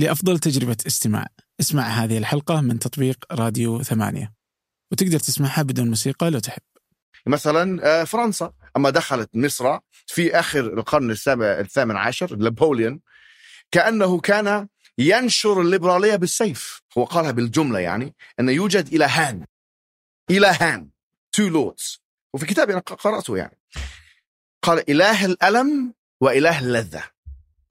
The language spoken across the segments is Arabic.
لأفضل تجربة استماع. اسمع هذه الحلقة من تطبيق راديو ثمانية. وتقدر تسمعها بدون موسيقى لو تحب. مثلا آه، فرنسا. أما دخلت مصر في آخر القرن السابع الثامن عشر نابليون كأنه كان ينشر الليبرالية بالسيف. هو قالها بالجملة يعني أن يوجد إلهان. إلهان. two lords وفي كتابي أنا قرأته يعني. قال إله الألم وإله اللذة.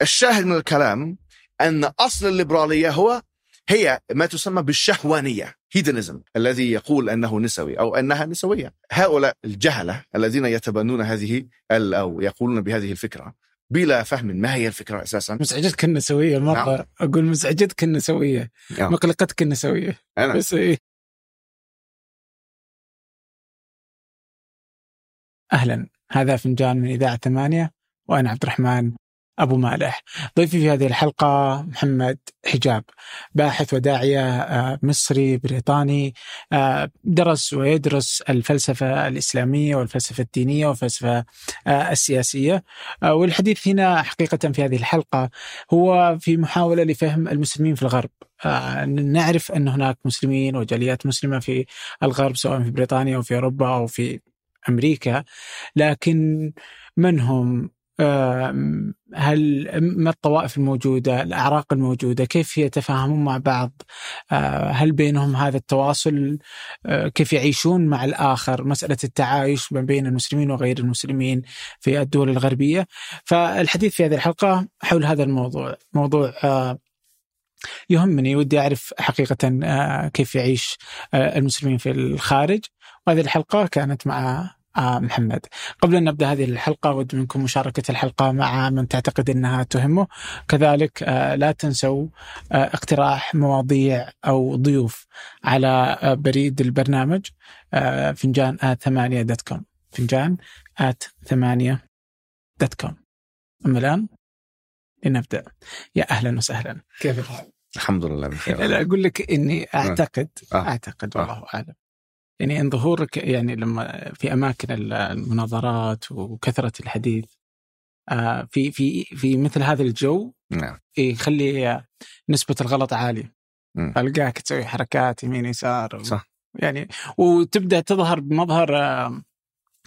الشاهد من الكلام أن أصل الليبرالية هو هي ما تسمى بالشهوانية هيدنزم الذي يقول أنه نسوي أو أنها نسوية. هؤلاء الجهلة الذين يتبنون هذه أو يقولون بهذه الفكرة بلا فهم ما هي الفكرة أساسا؟ مزعجتك النسوية مرة نعم. أقول مزعجتك النسوية. نعم. مقلقتك النسوية. أنا. بس إيه. أهلا. هذا فنجان من إذاعة ثمانية وأنا عبد الرحمن أبو مالح. ضيفي في هذه الحلقة محمد حجاب باحث وداعية آه، مصري بريطاني آه، درس ويدرس الفلسفة الإسلامية والفلسفة الدينية والفلسفة آه، السياسية. والحديث هنا حقيقة في هذه الحلقة هو في محاولة لفهم المسلمين في الغرب. نعرف أن هناك مسلمين وجاليات مسلمة في الغرب سواء في بريطانيا أو في أوروبا أو في أمريكا لكن من هم؟ هل ما الطوائف الموجودة الأعراق الموجودة كيف يتفاهمون مع بعض؟ آه، هل بينهم هذا التواصل؟ آه، كيف يعيشون مع الآخر؟ مسألة التعايش ما بين المسلمين وغير المسلمين في الدول الغربية. فالحديث في هذه الحلقة حول هذا الموضوع موضوع آه، يهمني. ودي أعرف حقيقة كيف يعيش المسلمين في الخارج. وهذه الحلقة كانت مع محمد. قبل أن نبدأ هذه الحلقة أود منكم مشاركة الحلقة مع من تعتقد أنها تهمه. كذلك آه، لا تنسوا آه، اقتراح مواضيع أو ضيوف على آه، بريد البرنامج آه، فنجان at ثمانية dot com. فنجان at ثمانية dot com. أما الآن لنبدأ. يا أهلا وسهلا. كيف الحال؟ الحمد لله بخير. لا أقول لك إني أعتقد آه. أعتقد والله أعلم. يعني إن ظهورك يعني لما في أماكن المناظرات وكثرة الحديث آه، في في في مثل هذا الجو نعم يخلي نسبة الغلط عالية. ألقاك تسوي حركات يمين يسار و- صح. يعني وتبدأ تظهر بمظهر آه،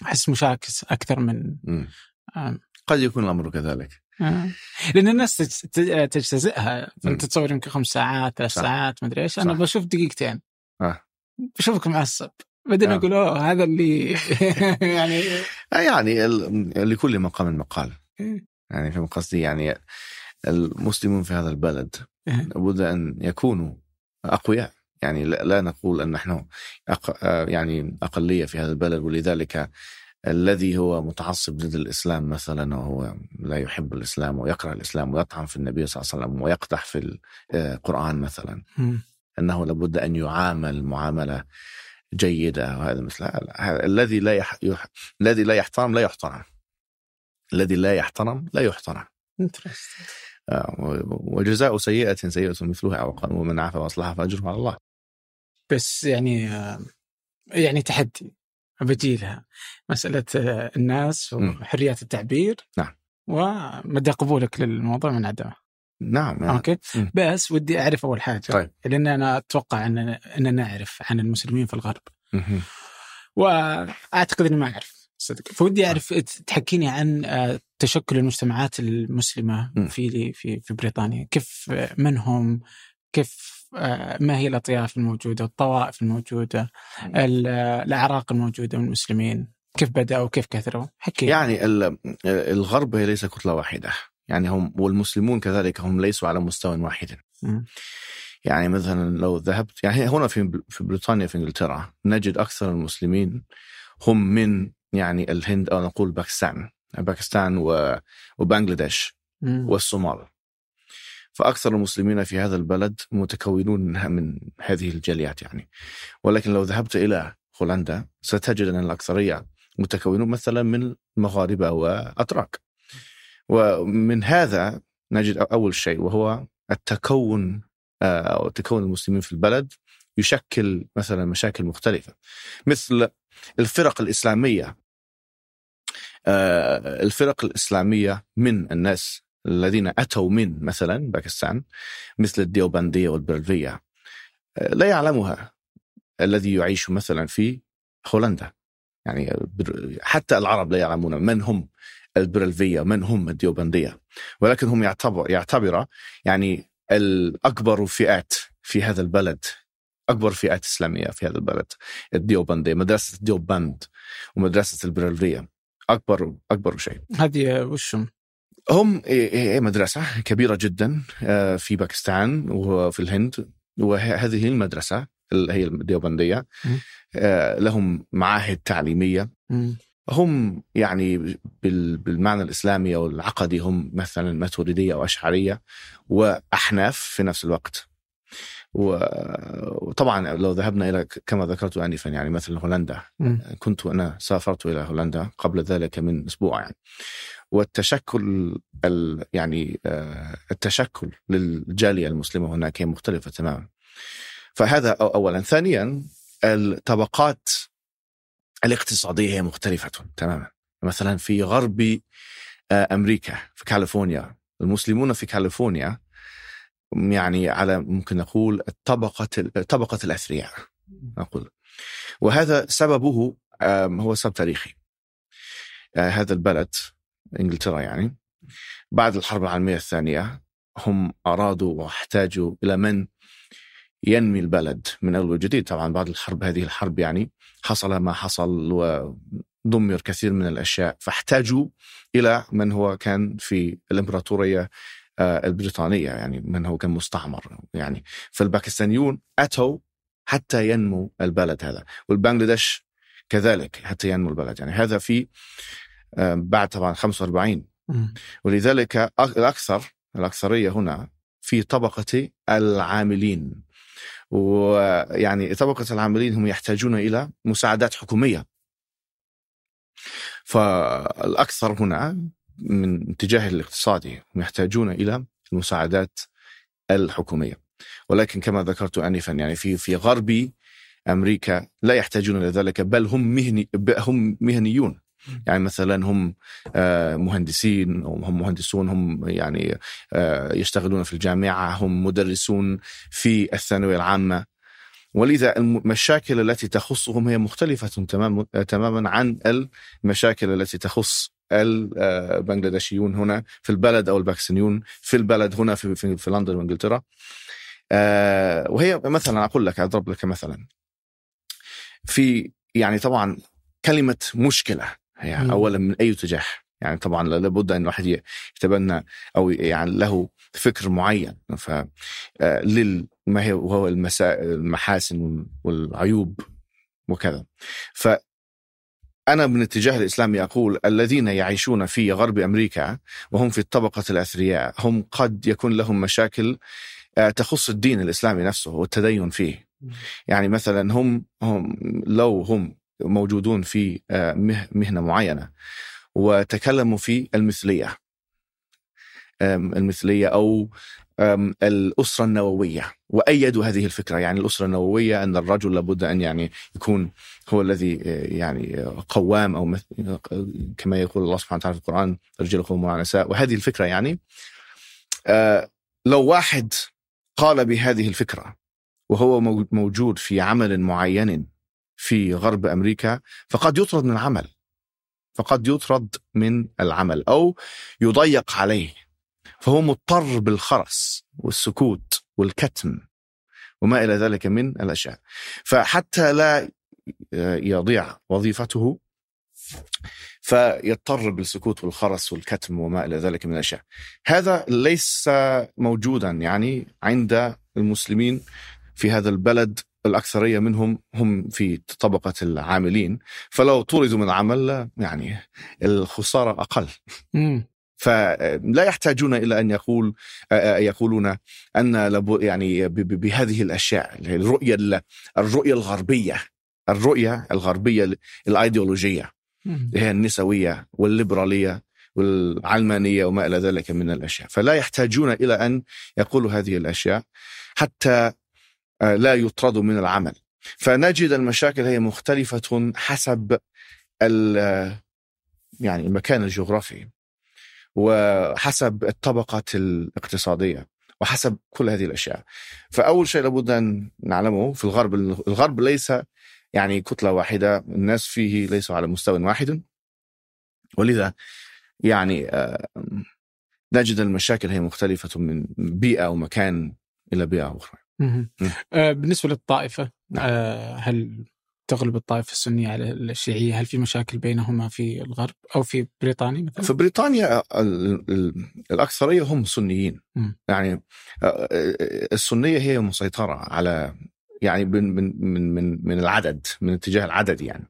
احس مشاكس أكثر من. آه، قد يكون الأمر كذلك آه. لأن الناس تج- تج- تجتزئها مم. أنت تصور يمكن خمس ساعات ثلاث. ساعات مدري إيش أنا. بشوف دقيقتين آه. بشوفك معصب بعدين آه. أقول أوه هذا اللي يعني آه، يعني لكل مقام مقال إيه. يعني فهم قصدي يعني المسلمون في هذا البلد إيه. لابد أن يكونوا أقوياء يعني لا نقول أن نحن أق... آه، يعني أقلية في هذا البلد ولذلك الذي هو متعصب ضد الإسلام مثلا وهو لا يحب الإسلام ويكره الإسلام ويطعن في النبي صلى الله عليه وسلم ويقدح في القران مثلا مم. أنه لابد أن يعامل معاملة جيدة وهذا مثل الذي لا يح... يح... الذي لا يحترم لا يحترم. الذي لا يحترم لا يحترم. آه، وجزاء سيئة سيئة مثلها أو قال ومن عفا وأصلح فأجره على الله. بس يعني آه، يعني تحدي بجيلها مسألة آه، الناس. وحريات التعبير. نعم. ومدى قبولك للموضوع من عدمه نعم أوكي. بس ودي أعرف أول حاجة طيب. لأن أنا أتوقع أن أن نعرف عن المسلمين في الغرب. وأعتقد إني ما أعرف صدق. فودي أعرف تحكيني عن آه، تشكل المجتمعات المسلمة م. في في في بريطانيا. كيف آه، من هم؟ كيف آه، ما هي الأطياف الموجودة؟ الطوائف الموجودة؟ ال- آه، الأعراق الموجودة من المسلمين؟ كيف بدأوا؟ كيف كثروا؟ حكي يعني ال- الغرب هي ليس كتلة واحدة. يعني هم والمسلمون كذلك هم ليسوا على مستوى واحد. يعني مثلا لو ذهبت يعني هنا في في بريطانيا في إنجلترا نجد أكثر المسلمين هم من يعني الهند أو نقول باكستان. باكستان وبنغلاديش. والصومال. فأكثر المسلمين في هذا البلد متكونون من- هذه الجاليات يعني. ولكن لو ذهبت إلى هولندا ستجد أن الأكثرية متكونون مثلا من مغاربة وأتراك. ومن هذا نجد أول شيء وهو التكون آه، أو تكون المسلمين في البلد يشكل مثلا مشاكل مختلفة مثل الفرق الإسلامية. آه، الفرق الإسلامية من الناس الذين أتوا من مثلا باكستان مثل الديوبندية والبرلفية آه، لا يعلمها الذي يعيش مثلا في هولندا. يعني حتى العرب لا يعلمون من هم البرلفية من هم الديوبندية؟ ولكن هم يعتبر يعتبر يعني الأكبر فئات في هذا البلد أكبر فئات إسلامية في هذا البلد الديوبندية مدرسة الديوبند ومدرسة البرلفية أكبر أكبر شيء. هذه وشهم؟ هم مدرسة كبيرة جدا آه، في باكستان وفي الهند وهذه المدرسة هي الديوبندية آه، لهم معاهد تعليمية. هم يعني بالمعنى الإسلامي أو العقدي هم مثلا ماتوريدية أو أشعرية وأحناف في نفس الوقت. وطبعا لو ذهبنا إلى كما ذكرت انفا يعني مثل هولندا. كنت أنا سافرت إلى هولندا قبل ذلك من أسبوع يعني. والتشكل ال يعني آه، التشكل للجالية المسلمة هناك هي مختلفة تماما. فهذا اولا. ثانيا الطبقات الاقتصادية هي مختلفة تماما. مثلا في غرب آه، أمريكا في كاليفورنيا. المسلمون في كاليفورنيا يعني على ممكن نقول الطبقة طبقة الأثرياء نقول وهذا سببه هو سبب تاريخي. آه، هذا البلد إنجلترا يعني بعد الحرب العالمية الثانية هم أرادوا واحتاجوا إلى من ينمي البلد. من أول وجديد طبعا بعد الحرب هذه الحرب يعني حصل ما حصل ودمر كثير من الأشياء. فاحتاجوا إلى من هو كان في الإمبراطورية آه، البريطانية يعني من هو كان مستعمر يعني. فالباكستانيون أتوا حتى ينمو البلد هذا. والبنغلاديش كذلك حتى ينمو البلد. يعني هذا في آه، بعد طبعا 45 ولذلك الأكثر الأكثرية هنا في طبقة العاملين. ويعني طبقة العاملين هم يحتاجون إلى مساعدات حكومية. فالأكثر هنا من اتجاه الاقتصادي هم يحتاجون إلى المساعدات الحكومية. ولكن كما ذكرت انفا يعني في في غرب أمريكا لا يحتاجون إلى ذلك بل هم مهني هم مهنيون. يعني مثلا هم آه، مهندسين هم مهندسون هم يعني آه، يشتغلون في الجامعة هم مدرسون في الثانوية العامة. ولذا المشاكل التي تخصهم هي مختلفة تماما تماما عن المشاكل التي تخص البنغلاديشيون هنا في البلد أو الباكستانيون في البلد هنا في في, في لندن وإنجلترا. آه، وهي مثلا أقول لك أضرب لك مثلا. في يعني طبعا كلمة مشكلة هي اولا من أي اتجاه. يعني طبعا لابد أن الواحد يتبنى أو يعني له فكر معين. ف آه، لل ما هي وهو المحاسن والعيوب وكذا. ف أنا من الاتجاه الإسلامي أقول الذين يعيشون في غرب أمريكا وهم في الطبقة الأثرياء هم قد يكون لهم مشاكل آه، تخص الدين الإسلامي نفسه والتدين فيه. يعني مثلا هم, هم لو هم موجودون في آه، مهنة معينة وتكلموا في المثلية المثلية أو الأسرة النووية. وأيدوا هذه الفكرة. يعني الأسرة النووية أن الرجل لابد أن يعني يكون هو الذي آه، يعني قوام أو كما يقول الله سبحانه وتعالى في القرآن الرجال قوامون على النساء وهذه الفكرة يعني آه، لو واحد قال بهذه الفكرة وهو موجود في عمل معين في غرب أمريكا فقد يطرد من العمل فقد يطرد من العمل أو يضيق عليه. فهو مضطر بالخرس والسكوت والكتم وما إلى ذلك من الأشياء. فحتى لا يضيع وظيفته فيضطر بالسكوت والخرس والكتم وما إلى ذلك من الأشياء. هذا ليس موجودا يعني عند المسلمين في هذا البلد الأكثرية منهم هم في طبقة العاملين فلو طردوا من العمل يعني الخسارة أقل. فلا يحتاجون إلى أن يقول يقولون أن يعني بهذه الأشياء الرؤية الرؤية الغربية الرؤية الغربية الأيديولوجية. هي النسوية والليبرالية والعلمانية وما إلى ذلك من الأشياء. فلا يحتاجون إلى أن يقولوا هذه الأشياء حتى لا يطردوا من العمل. فنجد المشاكل هي مختلفة حسب يعني المكان الجغرافي وحسب الطبقة الاقتصادية وحسب كل هذه الأشياء. فأول شيء لابد أن نعلمه في الغرب الغرب ليس يعني كتلة واحدة الناس فيه ليسوا على مستوى واحد. ولذا يعني آه، نجد المشاكل هي مختلفة من بيئة ومكان إلى بيئة أخرى. آه، بالنسبة للطائفة نعم. آه، هل تغلب الطائفة السنية على الشيعية هل في مشاكل بينهما في الغرب أو في بريطانيا مثلا؟ في بريطانيا الأكثرية هم سنيين م. يعني السنية هي مسيطرة على يعني من من من من العدد من اتجاه العدد يعني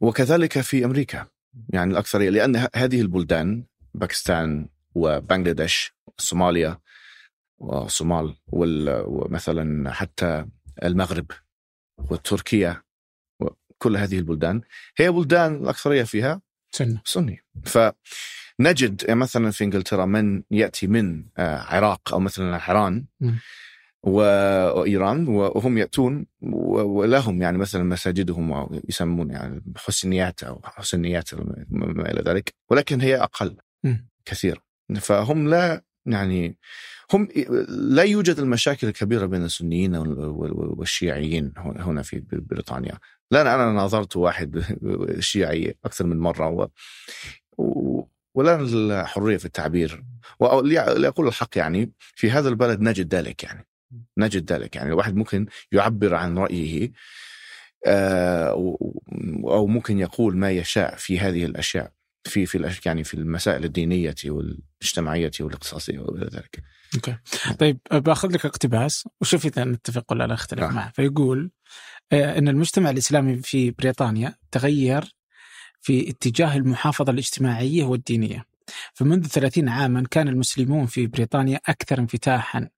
وكذلك في أمريكا يعني الأكثرية لأن هذه البلدان باكستان وبنغلاديش صوماليا وصومال ومثلا حتى المغرب وتركيا وكل هذه البلدان. هي بلدان الأكثرية فيها سنة. سني. فنجد مثلا في إنجلترا من يأتي من آه، عراق أو مثلا ايران وإيران وهم يأتون ولهم يعني مثلا مساجدهم يسمون يعني حسنيات أو حسنيات ما إلى ذلك. ولكن هي أقل كثير. فهم لا يعني هم لا يوجد المشاكل الكبيرة بين السنيين والشيعيين هنا في بريطانيا. لا أنا ناظرت واحد شيعي أكثر من مرة و ولا الحرية في التعبير. لاقول الحق يعني في هذا البلد نجد ذلك يعني نجد ذلك يعني. الواحد ممكن يعبر عن رأيه آه، أو ممكن يقول ما يشاء في هذه الأشياء. في في يعني في المسائل الدينية والاجتماعية والاقتصادية وغير ذلك. أوكي. طيب بأخذ لك اقتباس وشوف إذا نتفق ولا لا نختلف آه. معه فيقول آه، إن المجتمع الإسلامي في بريطانيا تغير في اتجاه المحافظة الاجتماعية والدينية. فمنذ 30 عاما كان المسلمون في بريطانيا أكثر انفتاحا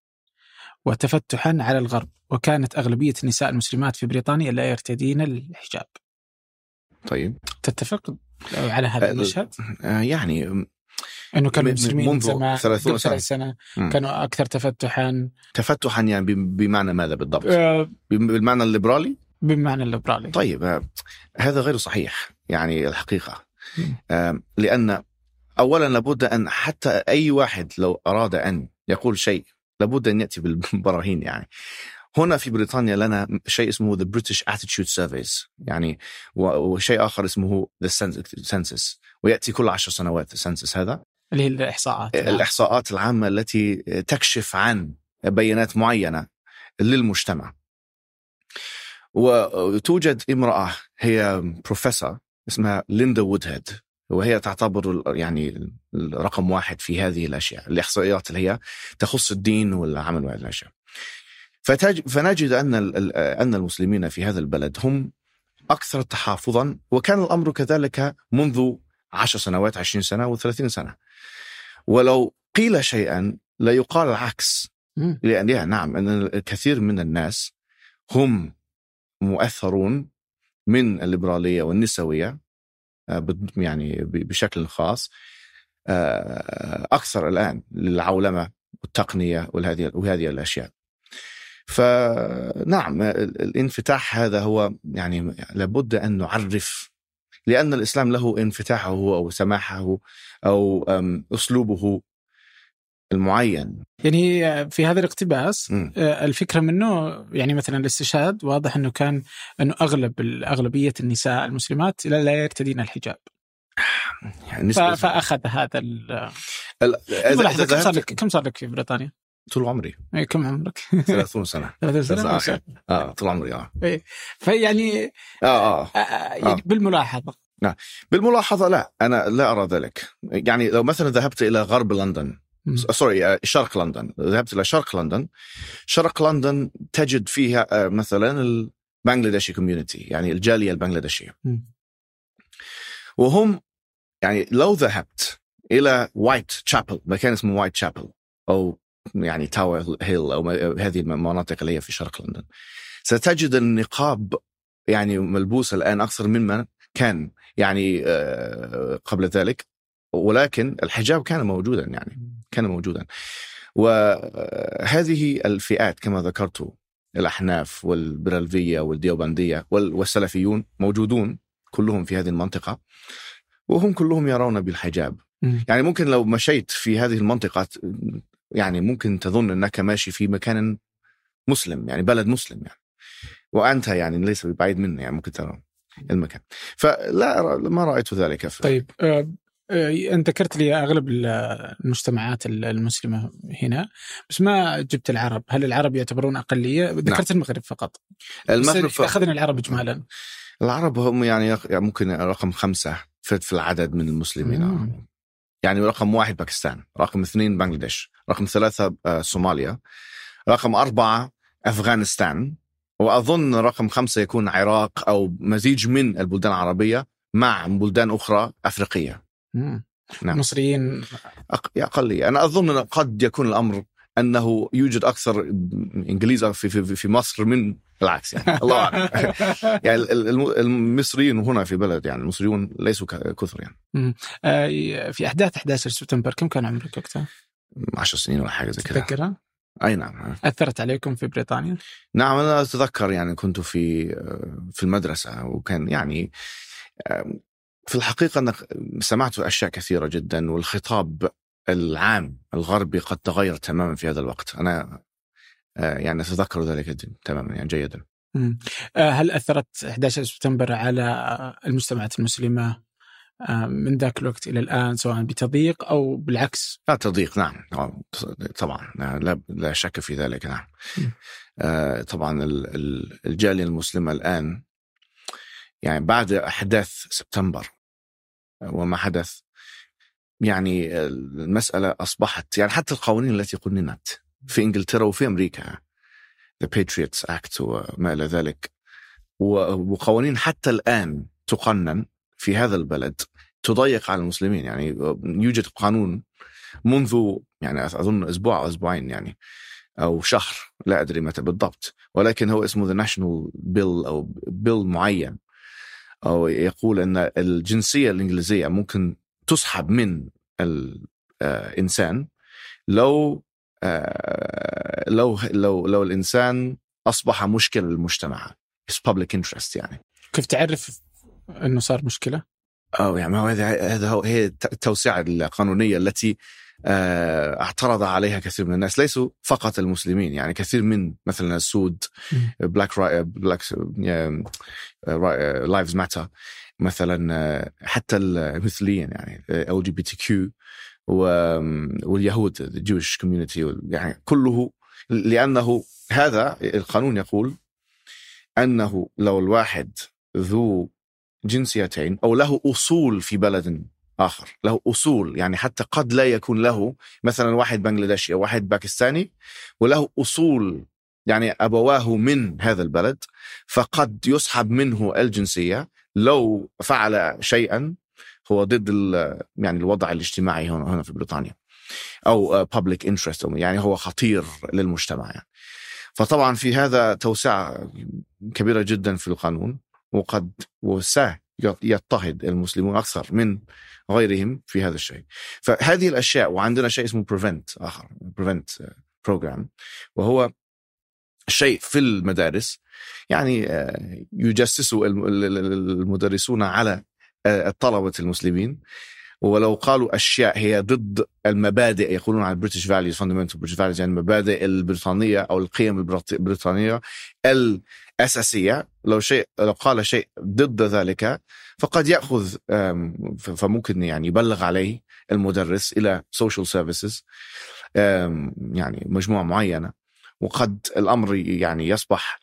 وتفتحا على الغرب وكانت أغلبية النساء المسلمات في بريطانيا لا يرتدين الحجاب طيب تتفق على هذا المشهد؟ آه، يعني إنه كانوا المسلمين منذ زمان 30 سنة, سنة كانوا أكثر تفتحا. تفتحا يعني بمعنى ماذا بالضبط؟ آه بالمعنى الليبرالي؟ بالمعنى الليبرالي. طيب آه هذا غير صحيح يعني الحقيقة. آه لأن اولا لابد أن حتى أي واحد لو أراد أن يقول شيء لابد أن يأتي بالبراهين يعني. هنا في بريطانيا لنا شيء اسمه the British Attitude Surveys يعني وشيء آخر اسمه the Census ويأتي كل عشر سنوات السنسس هذا. اللي هي الإحصاءات. الإحصاءات العامة التي تكشف عن بيانات معينة للمجتمع. وتوجد امرأة هي بروفيسور اسمها ليندا وودهيد وهي تعتبر يعني الرقم واحد في هذه الأشياء الإحصائيات اللي هي تخص الدين والعمل وهذه الأشياء. فنجد أن أن المسلمين في هذا البلد هم أكثر تحافظا وكان الأمر كذلك منذ عشر سنوات عشرين سنة و30 سنة. ولو قيل شيئا لا يقال العكس. لأن نعم أن الكثير من الناس هم مؤثرون من الليبرالية والنسوية آه، يعني بشكل خاص. آه، أكثر الآن للعولمة والتقنية وهذه وهذه الأشياء. فنعم الانفتاح هذا هو يعني لابد أن نعرف لأن الإسلام له انفتاحه أو سماحه أو أسلوبه المعين يعني في هذا الاقتباس م. آه، الفكرة منه يعني مثلا الاستشهاد واضح إنه كان إنه أغلب أغلبية النساء المسلمات لا يرتدين الحجاب يعني فأخذ هذا ال كم صار لك كم صار لك في بريطانيا؟ طول عمري. اي كم عمرك؟ 30 سنة. 30 سنة آه طول عمري آه. اي فيعني آه آه, آه, آه يعني بالملاحظة. نعم بالملاحظة لا أنا لا أرى ذلك. يعني لو مثلا ذهبت إلى غرب لندن sorry آه، شرق لندن. ذهبت إلى شرق لندن شرق لندن تجد فيها آه، مثلا ال Bangladeshi community يعني الجالية البنغلاديشية. وهم يعني لو ذهبت إلى وايت تشابل مكان اسمه وايت تشابل أو يعني تاور هيل أو هذه المناطق اللي هي في شرق لندن. ستجد النقاب يعني ملبوس الآن أكثر مما كان يعني آه، قبل ذلك ولكن الحجاب كان موجودا يعني كان موجودا. وهذه الفئات كما ذكرت الأحناف والبريلوية والديوبندية والسلفيون موجودون كلهم في هذه المنطقة وهم كلهم يرون بالحجاب. يعني ممكن لو مشيت في هذه المنطقة يعني ممكن تظن أنك ماشي في مكان مسلم يعني بلد مسلم يعني وأنت يعني ليس ببعيد منه يعني ممكن ترى المكان فلا ما رأيت ذلك في طيب آه، آه، أنت ذكرت لي أغلب ال- المجتمعات ال- المسلمة هنا بس ما جبت العرب، هل العرب يعتبرون أقلية؟ ذكرت المغرب فقط. المغرب بس أخذنا العرب اجمالا. العرب هم يعني يعني ممكن رقم خمسة في في العدد من المسلمين مم. يعني رقم واحد باكستان رقم اثنين بنغلاديش رقم ثلاثة آه، صوماليا رقم أربعة أفغانستان وأظن رقم خمسة يكون العراق أو مزيج من البلدان العربية مع بلدان أخرى أفريقية مم. نعم. مصريين أق- أقلية أنا أظن أن قد يكون الأمر أنه يوجد أكثر إنجليز في, في, في مصر من العكس يعني الله أعلم يعني ال- ال- المصريين هنا في بلد يعني المصريون ليسوا كثر يعني آه، في احداث 11 سبتمبر كم كان عمرك وقتها؟ 10 سنين ولا حاجة زي كذا تتذكرها؟ أي نعم أثرت عليكم في بريطانيا؟ نعم أنا أتذكر يعني كنت في في المدرسة وكان يعني في الحقيقة أنا سمعت أشياء كثيرة جدا والخطاب العام الغربي قد تغير تماما في هذا الوقت أنا يعني أتذكر ذلك تماما يعني جيدا. آه، هل أثرت 11 سبتمبر على المجتمعات المسلمة آه، من ذاك الوقت إلى الآن سواء بتضييق أو بالعكس؟ لا تضييق نعم آه، طبعا لا, لا شك في ذلك نعم. آه، طبعا ال- ال- الجالية المسلمة الآن يعني بعد أحداث سبتمبر وما حدث يعني المسألة أصبحت يعني حتى القوانين التي قننت في إنجلترا وفي أمريكا The Patriots Act وما إلى ذلك وقوانين حتى الآن تقنن في هذا البلد تضيق على المسلمين يعني يوجد قانون منذ يعني أظن أسبوع أو أسبوعين يعني أو شهر لا أدري متى بالضبط ولكن هو اسمه The National Bill أو بيل معين أو يقول أن الجنسية الإنجليزية ممكن تسحب من الإنسان لو آه، لو لو لو الإنسان أصبح مشكلة للمجتمع It's public interest يعني كيف تعرف إنه صار مشكلة؟ أو يعني هذا هذا هو هي التوسعة القانونية التي آه، اعترض عليها كثير من الناس ليسوا فقط المسلمين يعني كثير من مثلا السود Black Black Lives Matter مثلا آه، حتى المثليين يعني ال جي بي تي كيو واليهود ال Jewish community يعني كله لأنه هذا القانون يقول أنه لو الواحد ذو جنسيتين أو له أصول في بلد آخر له أصول يعني حتى قد لا يكون له مثلا واحد بنغلاديشي أو واحد باكستاني وله أصول يعني أبواه من هذا البلد فقد يسحب منه الجنسية لو فعل شيئا هو ضد يعني الوضع الاجتماعي هنا هنا في بريطانيا أو public interest يعني هو خطير للمجتمع يعني. فطبعا في هذا توسعة كبيرة جدا في القانون وقد وسيضطهد المسلمون أكثر من غيرهم في هذا الشيء فهذه الأشياء وعندنا شيء اسمه prevent آخر prevent program وهو شيء في المدارس. يعني آه، يجسس الم- ال- ال- المدرسون على آه، الطلبة المسلمين. ولو قالوا أشياء هي ضد المبادئ يقولون عن ال British values fundamental British values يعني المبادئ البريطانية أو القيم البريط- البريطانية الأساسية. لو شيء لو قال شيء ضد ذلك فقد ف- فممكن يعني يبلغ عليه المدرس إلى social services يعني مجموعة معينة. وقد الأمر يعني يصبح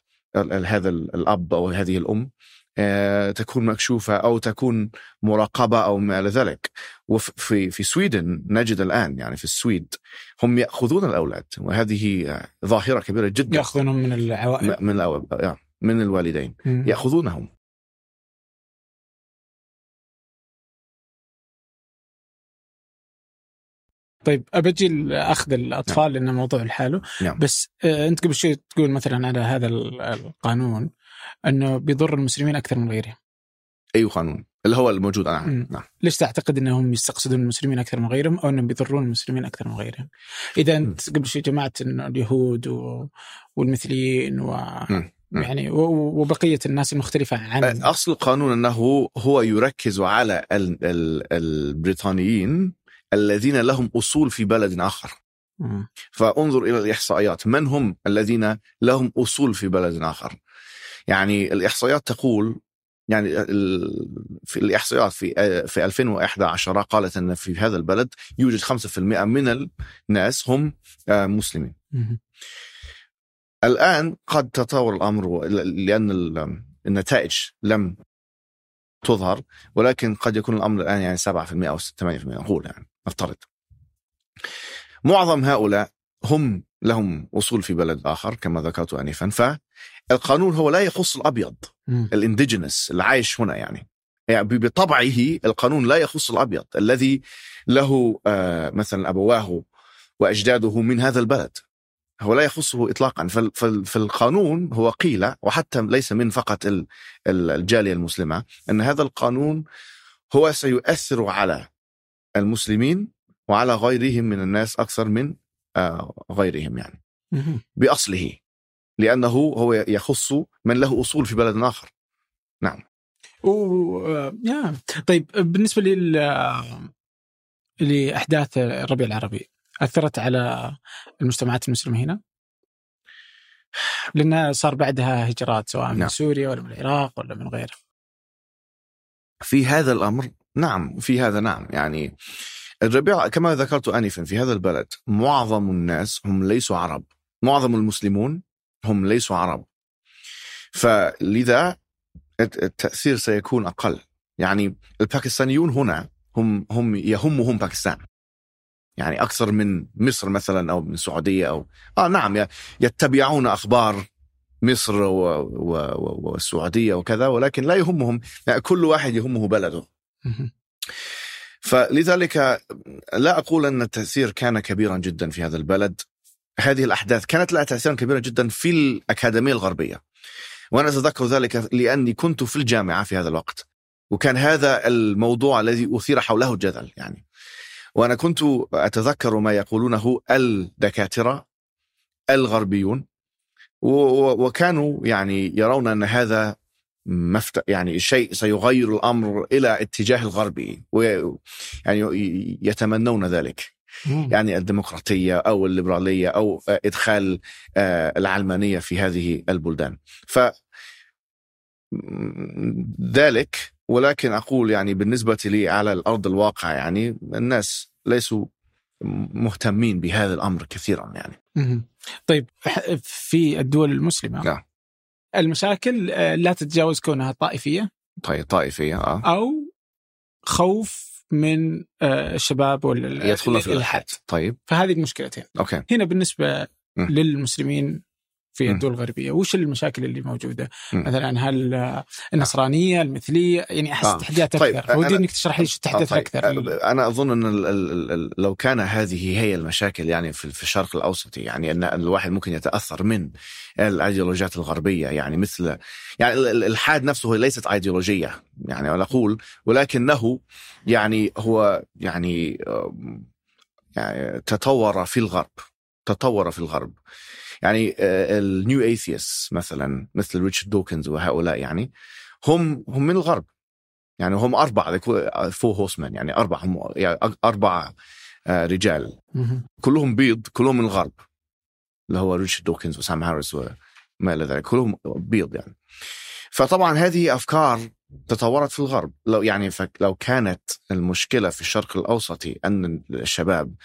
هذا ال- الأب أو هذه الأم آه، تكون مكشوفة أو تكون مراقبة أو ما إلى ذلك. وفي في Sweden نجد الآن يعني في السويد هم يأخذون الأولاد وهذه ظاهرة كبيرة جدا. ياخذونهم من العوائل. من الأو- آه، من الوالدين. مم. يأخذونهم. طيب أبجي لاخذ الأطفال لأنه موضوع لحاله نعم. بس آه، أنت قبل شوي تقول مثلا على هذا ال- القانون إنه بيضر المسلمين أكثر من غيرهم أي قانون اللي هو الموجود مم. الآن نعم ليش تعتقد إنهم يستقصدون المسلمين أكثر من غيرهم أو إنهم بيضرون المسلمين أكثر من غيرهم؟ إذا أنت قبل شوي جمعت انه اليهود و... والمثليين و مم. مم. يعني وبقية الناس المختلفة عن أصل القانون أنه هو يركز على ال- ال- البريطانيين الذين لهم أصول في بلد آخر مم. فانظر إلى الإحصائيات من هم الذين لهم أصول في بلد آخر يعني الإحصائيات تقول يعني في الإحصائيات في في 2011 قالت أن في هذا البلد يوجد 5% من الناس هم آه، مسلمين. الآن قد تطور الأمر لأن ال- النتائج لم تظهر ولكن قد يكون الأمر الآن يعني 7% أو 8% نقول يعني نفترض. معظم هؤلاء هم لهم اصول في بلد آخر كما ذكرت انفا. فالقانون هو لا يخص الأبيض. الإنديجينس العايش هنا يعني. يعني بطبعه القانون لا يخص الأبيض الذي له آه، مثلا أبواه وأجداده من هذا البلد. هو لا يخصه اطلاقا. فال- فال- فالقانون هو قيل وحتى ليس من فقط ال- ال- الجالية المسلمة أن هذا القانون هو سيؤثر على المسلمين وعلى غيرهم من الناس أكثر من آه، غيرهم يعني. بأصله لأنه هو يخص من له أصول في بلد آخر. نعم. و... آه، يا طيب بالنسبة لل لأحداث الربيع العربي أثرت على المجتمعات المسلمة هنا؟ لأن صار بعدها هجرات سواء من نعم. سوريا ولا من العراق ولا من غيره. في هذا الأمر نعم في هذا نعم يعني الربيع كما ذكرت انفا في هذا البلد معظم الناس هم ليسوا عرب معظم المسلمون هم ليسوا عرب فلذا الت- التأثير سيكون أقل يعني الباكستانيون هنا هم هم يهمهم باكستان يعني أكثر من مصر مثلا أو من السعودية أو آه نعم يتبعون أخبار مصر و... و... و... والسعودية وكذا ولكن لا يهمهم يعني كل واحد يهمه بلده. فلذلك لا أقول أن التأثير كان كبيرا جدا في هذا البلد. هذه الأحداث كانت لها تاثيرا كبيرا جدا في الأكاديمية الغربية. وأنا أتذكر ذلك لأني كنت في الجامعة في هذا الوقت. وكان هذا الموضوع الذي أثير حوله الجدل يعني. وأنا كنت أتذكر ما يقولونه الدكاترة الغربيون وكانوا يعني يرون أن هذا مفت... يعني شيء سيغير الأمر إلى اتجاه الغربي. يعني يتمنون ذلك. يعني الديمقراطية أو الليبرالية أو إدخال آه، العلمانية في هذه البلدان ف ذلك ولكن أقول يعني بالنسبة لي على الأرض الواقع يعني الناس ليسوا مهتمين بهذا الأمر كثيرا يعني. طيب في الدول المسلمة نعم. المشاكل آه، لا تتجاوز كونها طائفية؟ طيب طائفية آه. أو خوف من آه، الشباب ولا يدخلون في الالحاد طيب. فهذه المشكلتين. أوكي. هنا بالنسبة مم. للمسلمين في. الدول الغربية وش المشاكل اللي موجودة مم. مثلا هل آه، النصرانية المثلية يعني أحس آه. تحديات طيب، أكثر ودي إنك تشرح لي شو التحديات آه، طيب. الاكثر أنا أظن أن ال ال ال لو كان هذه هي المشاكل يعني في في الشرق الاوسطي يعني أن الواحد ممكن يتأثر من الأيديولوجيات الغربية يعني مثل يعني ال- ال- الالحاد نفسه ليست أيديولوجية يعني أنا أقول ولكنه يعني هو يعني يعني تطور في الغرب تطور في الغرب يعني ال new atheists مثلا مثل ريتشارد دوكنز وهؤلاء يعني هم هم من الغرب. يعني هم أربعة four horsemen يعني أربع هم يعني أربع آه، رجال. كلهم بيض كلهم من الغرب. اللي هو ريتشارد دوكنز وسام هاريس وما إلى ذلك. كلهم بيض يعني. فطبعا هذه أفكار تطورت في الغرب. لو يعني لو كانت المشكلة في الشرق الأوسطي أن الشباب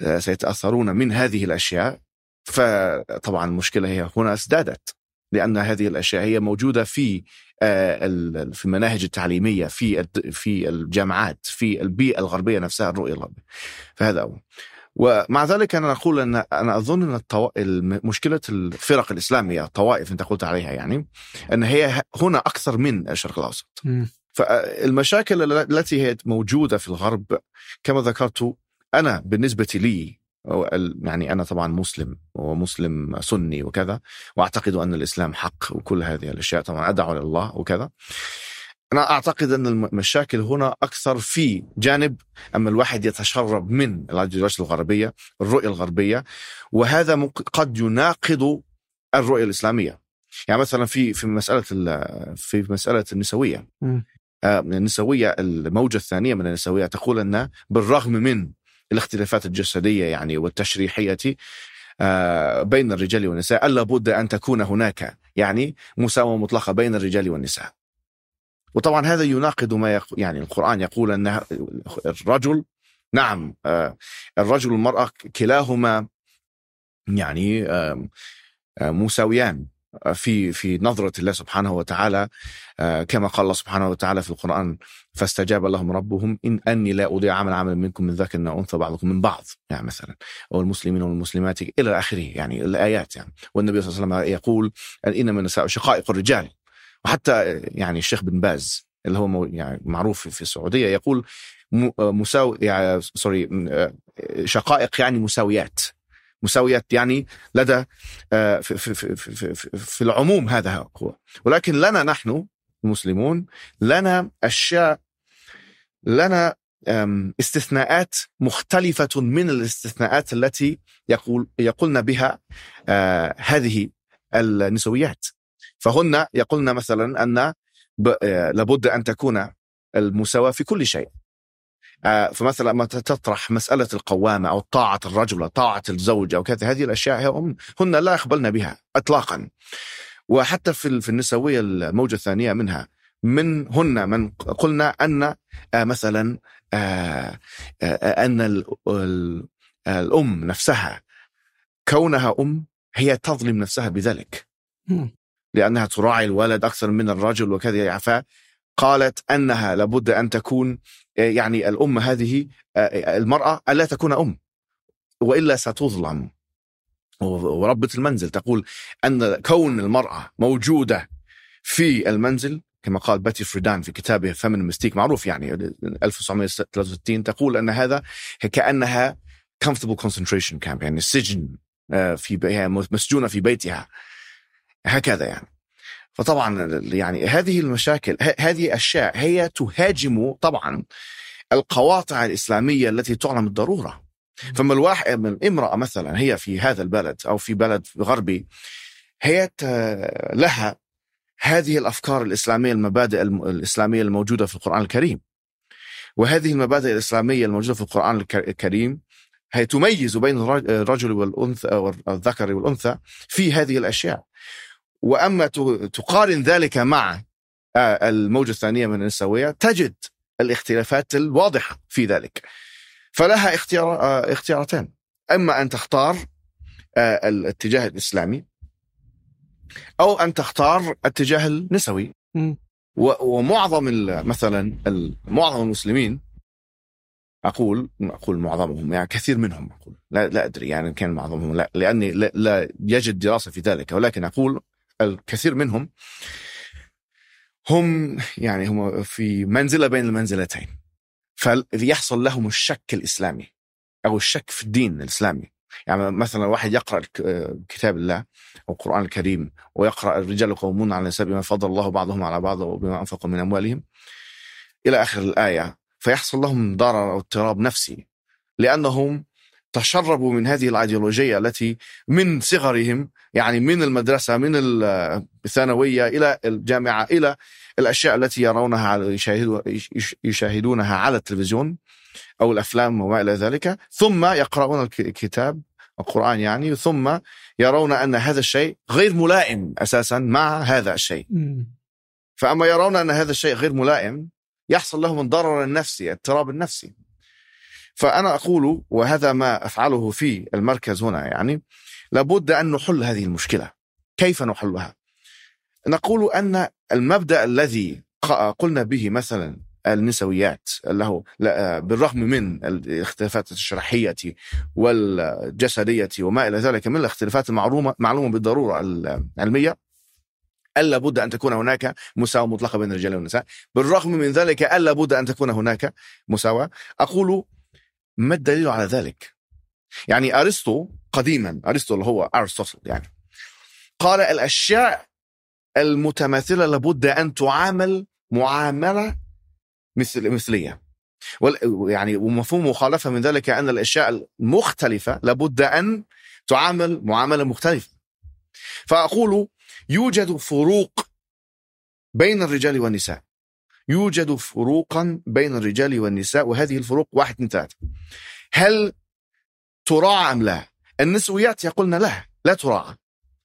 آه، سيتأثرون من هذه الأشياء فطبعا المشكلة هي هنا ازدادت لأن هذه الأشياء هي موجودة في آه، في المناهج التعليمية في في الجامعات في البيئة الغربية نفسها الرؤية الغربية. فهذا هو. ومع ذلك أنا أقول أن أنا أظن أن الطو... مشكلة الفرق الإسلامية الطوائف أنت قلت عليها يعني أن هي هنا أكثر من الشرق الأوسط. مم. فالمشاكل ال- التي هي موجودة في الغرب كما ذكرت أنا بالنسبة لي يعني أنا طبعا مسلم ومسلم سني وكذا وأعتقد أن الإسلام حق وكل هذه الأشياء طبعا أدعو الله وكذا. أنا أعتقد أن المشاكل هنا أكثر في جانب أما الواحد يتشرب من الأيديولوجيا الغربية الرؤية الغربية وهذا قد يناقض الرؤية الإسلامية. يعني مثلا في في مسألة ال- في مسألة النسوية. آه، النسوية الموجة الثانية من النسوية تقول أن بالرغم من الاختلافات الجسدية يعني والتشريحية آه، بين الرجال والنساء ألا بد أن تكون هناك يعني مساواه مطلقة بين الرجال والنساء. وطبعا هذا يناقض ما يق... يعني القرآن يقول أن الرجل نعم آه، الرجل والمرأة كلاهما يعني مساويان في في نظرة الله سبحانه وتعالى آه، كما قال الله سبحانه وتعالى في القرآن فاستجاب لهم ربهم إن أني لا أضيع عمل عمل منكم من ذاك أو أنثى بعضكم من بعض. يعني مثلا أو المسلمين والمسلمات إلى آخره يعني الآيات يعني. والنبي صلى الله عليه وسلم يقول إنما النساء شقائق الرجال. وحتى يعني الشيخ بن باز اللي هو يعني معروف في السعودية يقول مساوي يعني سوري آه، شقائق يعني مساويات. مساويات يعني لدى آه، في, في, في, في, في, العموم هذا هو ولكن لنا نحن المسلمون لنا أشياء لنا استثناءات مختلفة من الاستثناءات التي يقول يقولن بها آه، هذه النسويات. فهن يقولن مثلا أن آه، لابد أن تكون المساواة في كل شيء. فمثلا لما تطرح مسألة القوامة أو طاعة الرجل طاعة الزوج أو كذا هذه الأشياء هن لا يقبلن بها إطلاقا. وحتى في النسوية الموجة الثانية منها من هن من قلنا أن آه، مثلا آه، أن الأم نفسها كونها أم هي تظلم نفسها بذلك. لأنها تراعي الولد أكثر من الرجل وكذا فقالت أنها لابد أن تكون يعني الأم هذه آه، المرأة ألا تكون أم وإلا ستظلم. وربة المنزل. تقول أن كون المرأة موجودة في المنزل كما قال باتي فريدان في كتابه فمن مستيك معروف يعني 1963 تقول أن هذا كأنها comfortable concentration camp يعني سجن آه، في مسجونة في بيتها. هكذا يعني. فطبعا يعني هذه المشاكل هذه أشياء هي تهاجم طبعا القواطع الإسلامية التي تعلم الضرورة. فما الواحد من امراه مثلا هي في هذا البلد أو في بلد غربي هي لها هذه الأفكار الإسلامية المبادئ الإسلامية الموجودة في القرآن الكريم. وهذه المبادئ الإسلامية الموجودة في القرآن الكريم هي تميز بين الرجل والأنثى والذكر والأنثى في هذه الأشياء. وأما تقارن ذلك مع آه، الموجة الثانية من النسوية تجد الاختلافات الواضحة في ذلك. فلها اختيار آه، اختيارتين إما أن تختار آه، الاتجاه الإسلامي أو أن تختار الاتجاه النسوي. ومعظم مثلا معظم المسلمين أقول أقول معظمهم يعني كثير منهم أقول. لا لا أدري يعني كان معظمهم لا لأني لا, لا يجد دراسة في ذلك ولكن أقول الكثير منهم هم يعني هم في منزلة بين المنزلتين. فيحصل لهم الشك الإسلامي أو الشك في الدين الإسلامي. يعني مثلا واحد يقرأ كتاب الله أو القرآن الكريم ويقرأ الرجال قومون على النساء بما فضل الله بعضهم على بعض وبما أنفقوا من أموالهم إلى آخر الآية. فيحصل لهم ضرر أو اضطراب نفسي لأنهم تشربوا من هذه الأيديولوجية التي من صغرهم يعني من المدرسة من الثانوية إلى الجامعة إلى الأشياء التي يرونها يشاهدونها على التلفزيون أو الأفلام وما إلى ذلك. ثم يقرؤون الكتاب القرآن يعني ثم يرون أن هذا الشيء غير ملائم أساسا مع هذا الشيء. فأما يرون أن هذا الشيء غير ملائم يحصل لهم الضرر النفسي الاضطراب النفسي. فأنا أقول وهذا ما أفعله في المركز هنا يعني لابد أن نحل هذه المشكلة. كيف نحلها؟ نقول أن المبدأ الذي قلنا به مثلا النسويات له بالرغم من الاختلافات الشرحية والجسدية وما إلى ذلك من الاختلافات المعلومة معلومة بالضرورة العلمية ألا بد أن تكون هناك مساواة مطلقة بين الرجال والنساء. بالرغم من ذلك ألا بد أن تكون هناك مساواة أقول ما الدليل على ذلك؟ يعني أرسطو قديما. أرسطو اللي هو أرسطو يعني. قال الأشياء المتماثلة لابد أن تعامل معاملة مثل مثلية. يعني ومفهوم مخالفة من ذلك أن الأشياء المختلفة لابد أن تعامل معاملة مختلفة. فأقول يوجد فروق بين الرجال والنساء. يوجد فروقا بين الرجال والنساء وهذه الفروق واحد اثنين ثلاثة. هل تراعى أم لا؟ النسويات يقولن لا لا تراعى.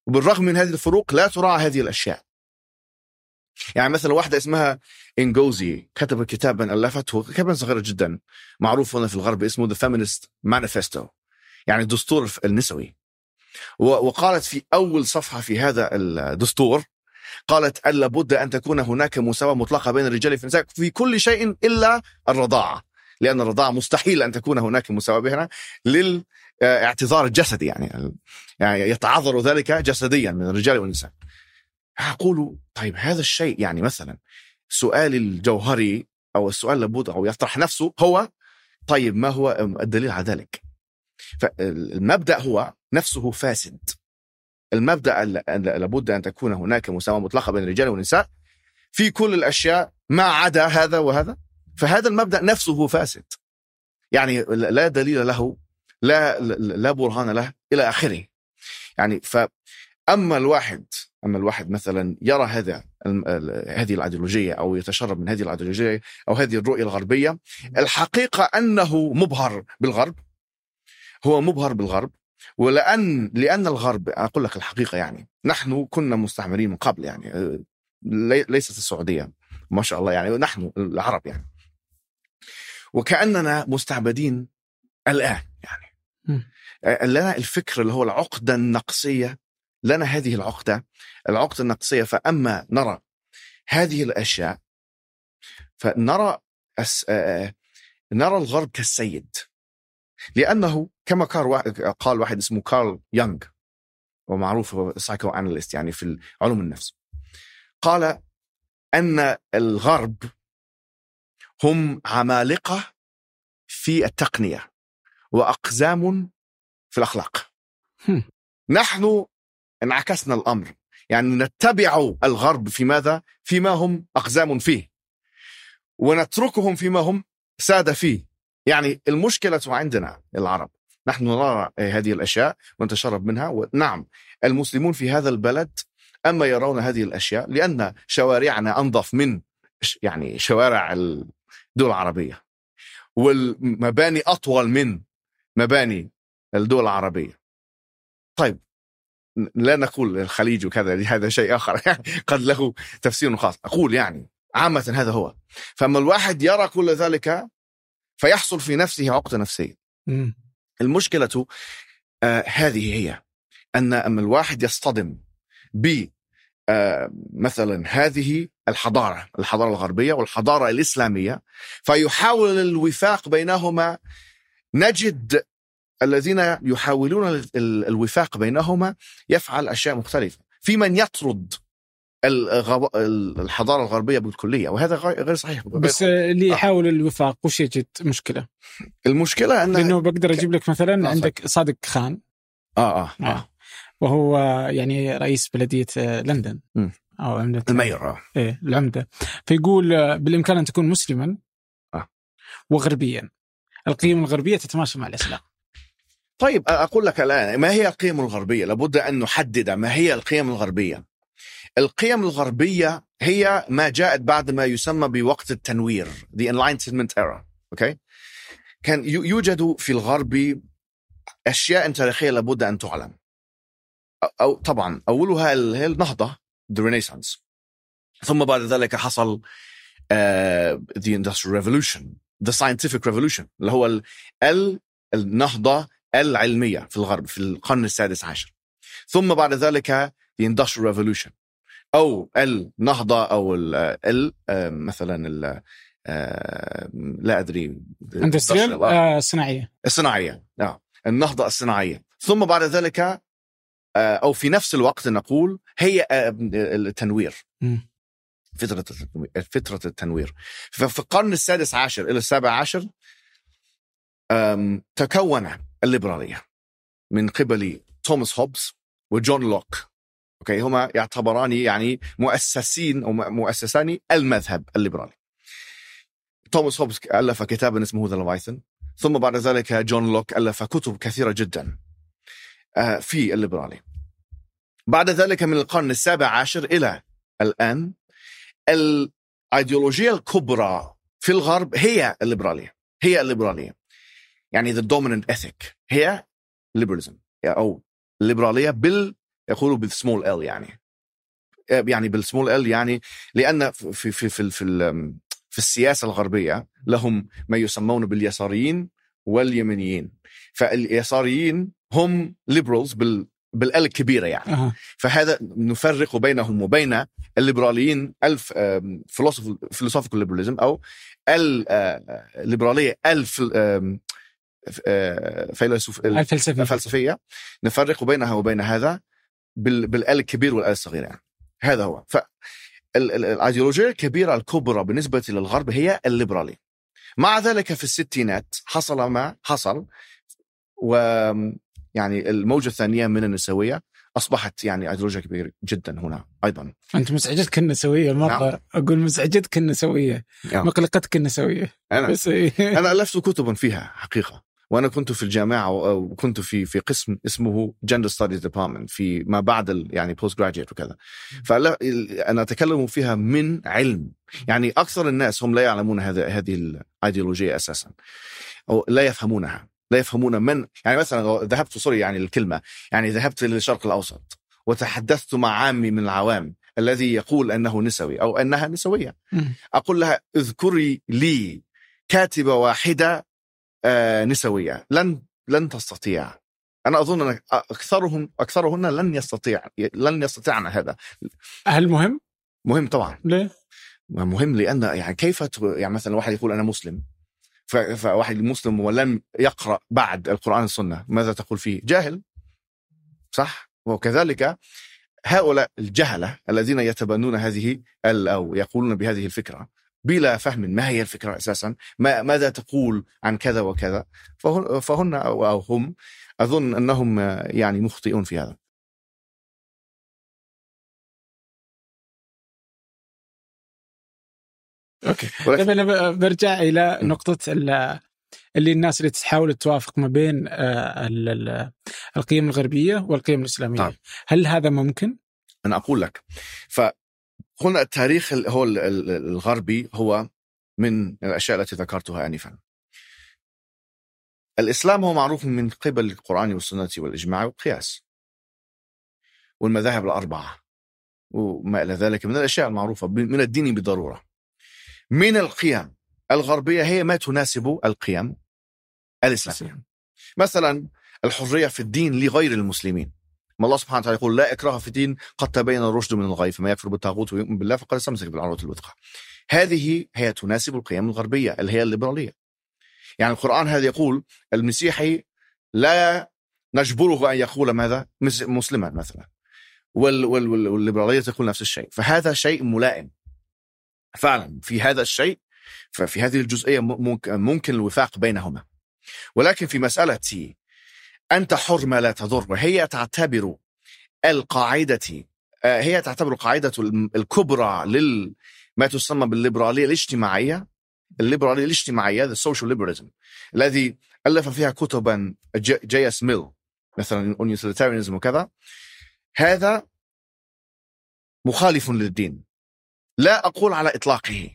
وبالرغم من هذه الفروق لا تراعى هذه الأشياء. يعني مثلا واحدة اسمها إنجوزي كتبت كتابا ألفته كتابا صغيرا جدا معروف هنا في الغرب اسمه The Feminist Manifesto يعني الدستور النسوي. وقالت في أول صفحة في هذا الدستور قالت أن لابد أن تكون هناك مساواة مطلقة بين الرجال والنساء في كل شيء إلا الرضاعة. لأن الرضاعة مستحيل أن تكون هناك مساواة بينها للاعتذار الجسدي يعني يعني يتعذر ذلك جسديا من الرجال والنساء. أقول طيب هذا الشيء يعني مثلا سؤال الجوهري أو السؤال لابد أو يطرح نفسه هو طيب ما هو الدليل على ذلك؟ فالمبدأ هو نفسه فاسد. المبدأ ال- ال- لابد أن تكون هناك مساواة مطلقة بين الرجال والنساء في كل الأشياء ما عدا هذا وهذا. فهذا المبدأ نفسه فاسد. يعني لا دليل له لا لا برهان له إلى آخره. يعني فأما الواحد أما الواحد مثلا يرى هذا هذه الأيديولوجية أو يتشرب من هذه الأيديولوجية أو هذه الرؤية الغربية الحقيقة أنه مبهر بالغرب هو مبهر بالغرب ولأن لأن الغرب أقول لك الحقيقة يعني نحن كنا مستعمرين من قبل يعني آه، لي- ليست السعودية ما شاء الله يعني نحن العرب يعني. وكأننا مستعبدين. آه، لنا الفكر اللي هو العقدة النقصية لنا هذه العقدة العقدة النقصية فأما نرى هذه الأشياء فنرى أس... نرى الغرب كالسيد. لأنه كما قال واحد, اسمه كارل يونغ ومعروف psychoanalyst يعني في علوم النفس. قال أن الغرب هم عمالقة في التقنية. وأقزام في الأخلاق. نحن انعكسنا الأمر. يعني نتبع الغرب في ماذا؟ فيما هم أقزام فيه. ونتركهم فيما هم سادة فيه. يعني المشكلة عندنا العرب. نحن نرى هذه الأشياء ونتشرب منها ونعم المسلمون في هذا البلد أما يرون هذه الأشياء لأن شوارعنا أنظف من يعني شوارع الدول العربية. والمباني أطول من مباني الدول العربية. طيب لا نقول الخليج وكذا هذا شيء آخر. قد له تفسير خاص. أقول يعني عامة هذا هو. فأما الواحد يرى كل ذلك فيحصل في نفسه عقدة نفسية. المشكلة آه هذه هي. أن أما الواحد يصطدم ب آه مثلا هذه الحضارة الحضارة الغربية والحضارة الإسلامية فيحاول الوفاق بينهما نجد الذين يحاولون ال- ال- الوفاق بينهما يفعل أشياء مختلفة في من يطرد الحضارة الغربية بالكلية وهذا غير صحيح بس اللي يحاول الوفاق وش يجد مشكلة؟ المشكلة أن لأنه بقدر أجيب لك مثلا آه، عندك صادق خان آه آه, آه. آه. وهو يعني رئيس بلدية آه، لندن مم. أو عمده المير آه. إيه العمدة فيقول آه، بالإمكان أن تكون مسلما آه. وغربيا القيم الغربية تتماشى مع الإسلام. طيب أقول لك الآن ما هي القيم الغربية؟ لابد أن نحدد ما هي القيم الغربية. القيم الغربية هي ما جاءت بعد ما يسمى بوقت التنوير the enlightenment era okay? كان يو- يوجد في الغرب أشياء تاريخية لابد أن تعلم. أو طبعا أولها ال- هي النهضة the renaissance. ثم بعد ذلك حصل uh, the industrial revolution. The scientific revolution اللي هو ال- ال- النهضة العلمية في الغرب في القرن السادس عشر. ثم بعد ذلك the industrial revolution. أو النهضة أو ال ال آه، مثلا ال آه، لا أدري industrial آه. صناعية. الصناعية نعم. النهضة الصناعية. ثم بعد ذلك آه، أو في نفس الوقت نقول هي آه، التنوير. فترة فترة التنوير. ففي القرن السادس عشر إلى السابع عشر تكون الليبرالية من قبل توماس هوبز وجون لوك. okay؟ هما يعتبران يعني مؤسسين أو مؤسسان المذهب الليبرالي. توماس هوبز ألف كتابا اسمه The Leviathan ثم بعد ذلك جون لوك ألف كتب كثيرة جدا آه، في الليبرالي. بعد ذلك من القرن السابع عشر إلى الآن ال- الإيديولوجية الكبرى في الغرب هي الليبرالية هي الليبرالية. يعني the dominant ethic هي liberalism. أو الليبرالية بال يقولوا بال small L يعني. يعني بال small L يعني لأن في في في في, في, في السياسة الغربية لهم ما يسمون باليساريين واليمنيين فاليساريين هم liberals بال بال L الكبيرة يعني. أه. فهذا نفرق بينهم وبين الليبراليين ألف philosophical liberalism أو الليبرالية ألف فيلسوف الفلسفه الفلسفية. نفرق بينها وبين هذا بال L الكبير وال L الصغير يعني. هذا هو. ف الأيديولوجية الكبيرة الكبرى بالنسبة للغرب هي الليبرالية. مع ذلك في الستينات حصل ما حصل و يعني الموجة الثانية من النسوية أصبحت يعني ايديولوجيا كبيره جدا هنا أيضا. أنت مزعجتك النسوية مرة. نعم. أقول مزعجتك النسوية. نعم. مقلقتك النسوية. أنا. بس إيه. أنا الفت كتبا فيها حقيقة. وأنا كنت في الجامعة وكنت في في قسم اسمه gender studies department في ما بعد يعني postgraduate وكذا فانا أتكلم فيها من علم. يعني أكثر الناس هم لا يعلمون هذا هذه الايديولوجيه أساسا. أو لا يفهمونها. لا يفهمون من يعني مثلا ذهبت sorry يعني الكلمة يعني ذهبت للشرق الأوسط وتحدثت مع عامي من العوام الذي يقول أنه نسوي أو أنها نسوية. أقول لها اذكري لي كاتبة واحدة آه، نسوية. لن لن تستطيع. أنا أظن أن أكثرهم أكثرهن لن يستطيع لن يستطيعن هذا. هل مهم؟ مهم طبعا. ليه؟ مهم لأن يعني كيف يعني مثلا واحد يقول أنا مسلم. فواحد مسلم ولم يقرأ بعد القرآن والسنة ماذا تقول فيه؟ جاهل صح؟ وكذلك هؤلاء الجهلة الذين يتبنون هذه أو يقولون بهذه الفكرة بلا فهم ما هي الفكرة أساسا ما ماذا تقول عن كذا وكذا فهن, فهن أو هم أظن أنهم يعني مخطئون في هذا أوكي طيب أنا برجع إلى نقطة اللي الناس اللي تحاول توافق ما بين آه، القيم الغربية والقيم الإسلامية طيب. هل هذا ممكن؟ أنا أقول لك ف قلنا التاريخ هو الغربي هو من الأشياء التي ذكرتها انفا. الإسلام هو معروف من قبل القرآن والسنة والإجماع والقياس. والمذاهب الأربعة وما إلى ذلك من الأشياء المعروفة من الدين بضرورة. من القيم. الغربية هي ما تناسب القيم. الاسلاميه. مثلا الحرية في الدين لغير المسلمين. ما الله سبحانه وتعالى يقول لا إكراه في الدين قد تبين الرشد من الغي فما يكفر بالطاغوت ويؤمن بالله فقد استمسك بالعروة الوثقى. هذه هي تناسب القيم الغربية اللي هي الليبرالية. يعني القرآن هذا يقول المسيحي لا نجبره أن يقول ماذا؟ مسلما مثلا. وال وال والليبرالية تقول نفس الشيء. فهذا شيء ملائم. فعلا في هذا الشيء ففي هذه الجزئية ممكن الوفاق بينهما. ولكن في مسألة أنت حر ما لا تضر وهي تعتبر القاعدة آه، هي تعتبر قاعدة الكبرى لل ما تسمى بالليبرالية الاجتماعية. الليبرالية الاجتماعية the social liberalism الذي ألف فيها كتبا جي اس ميل مثلا utilitarianism وكذا. هذا مخالف للدين. لا أقول على إطلاقه.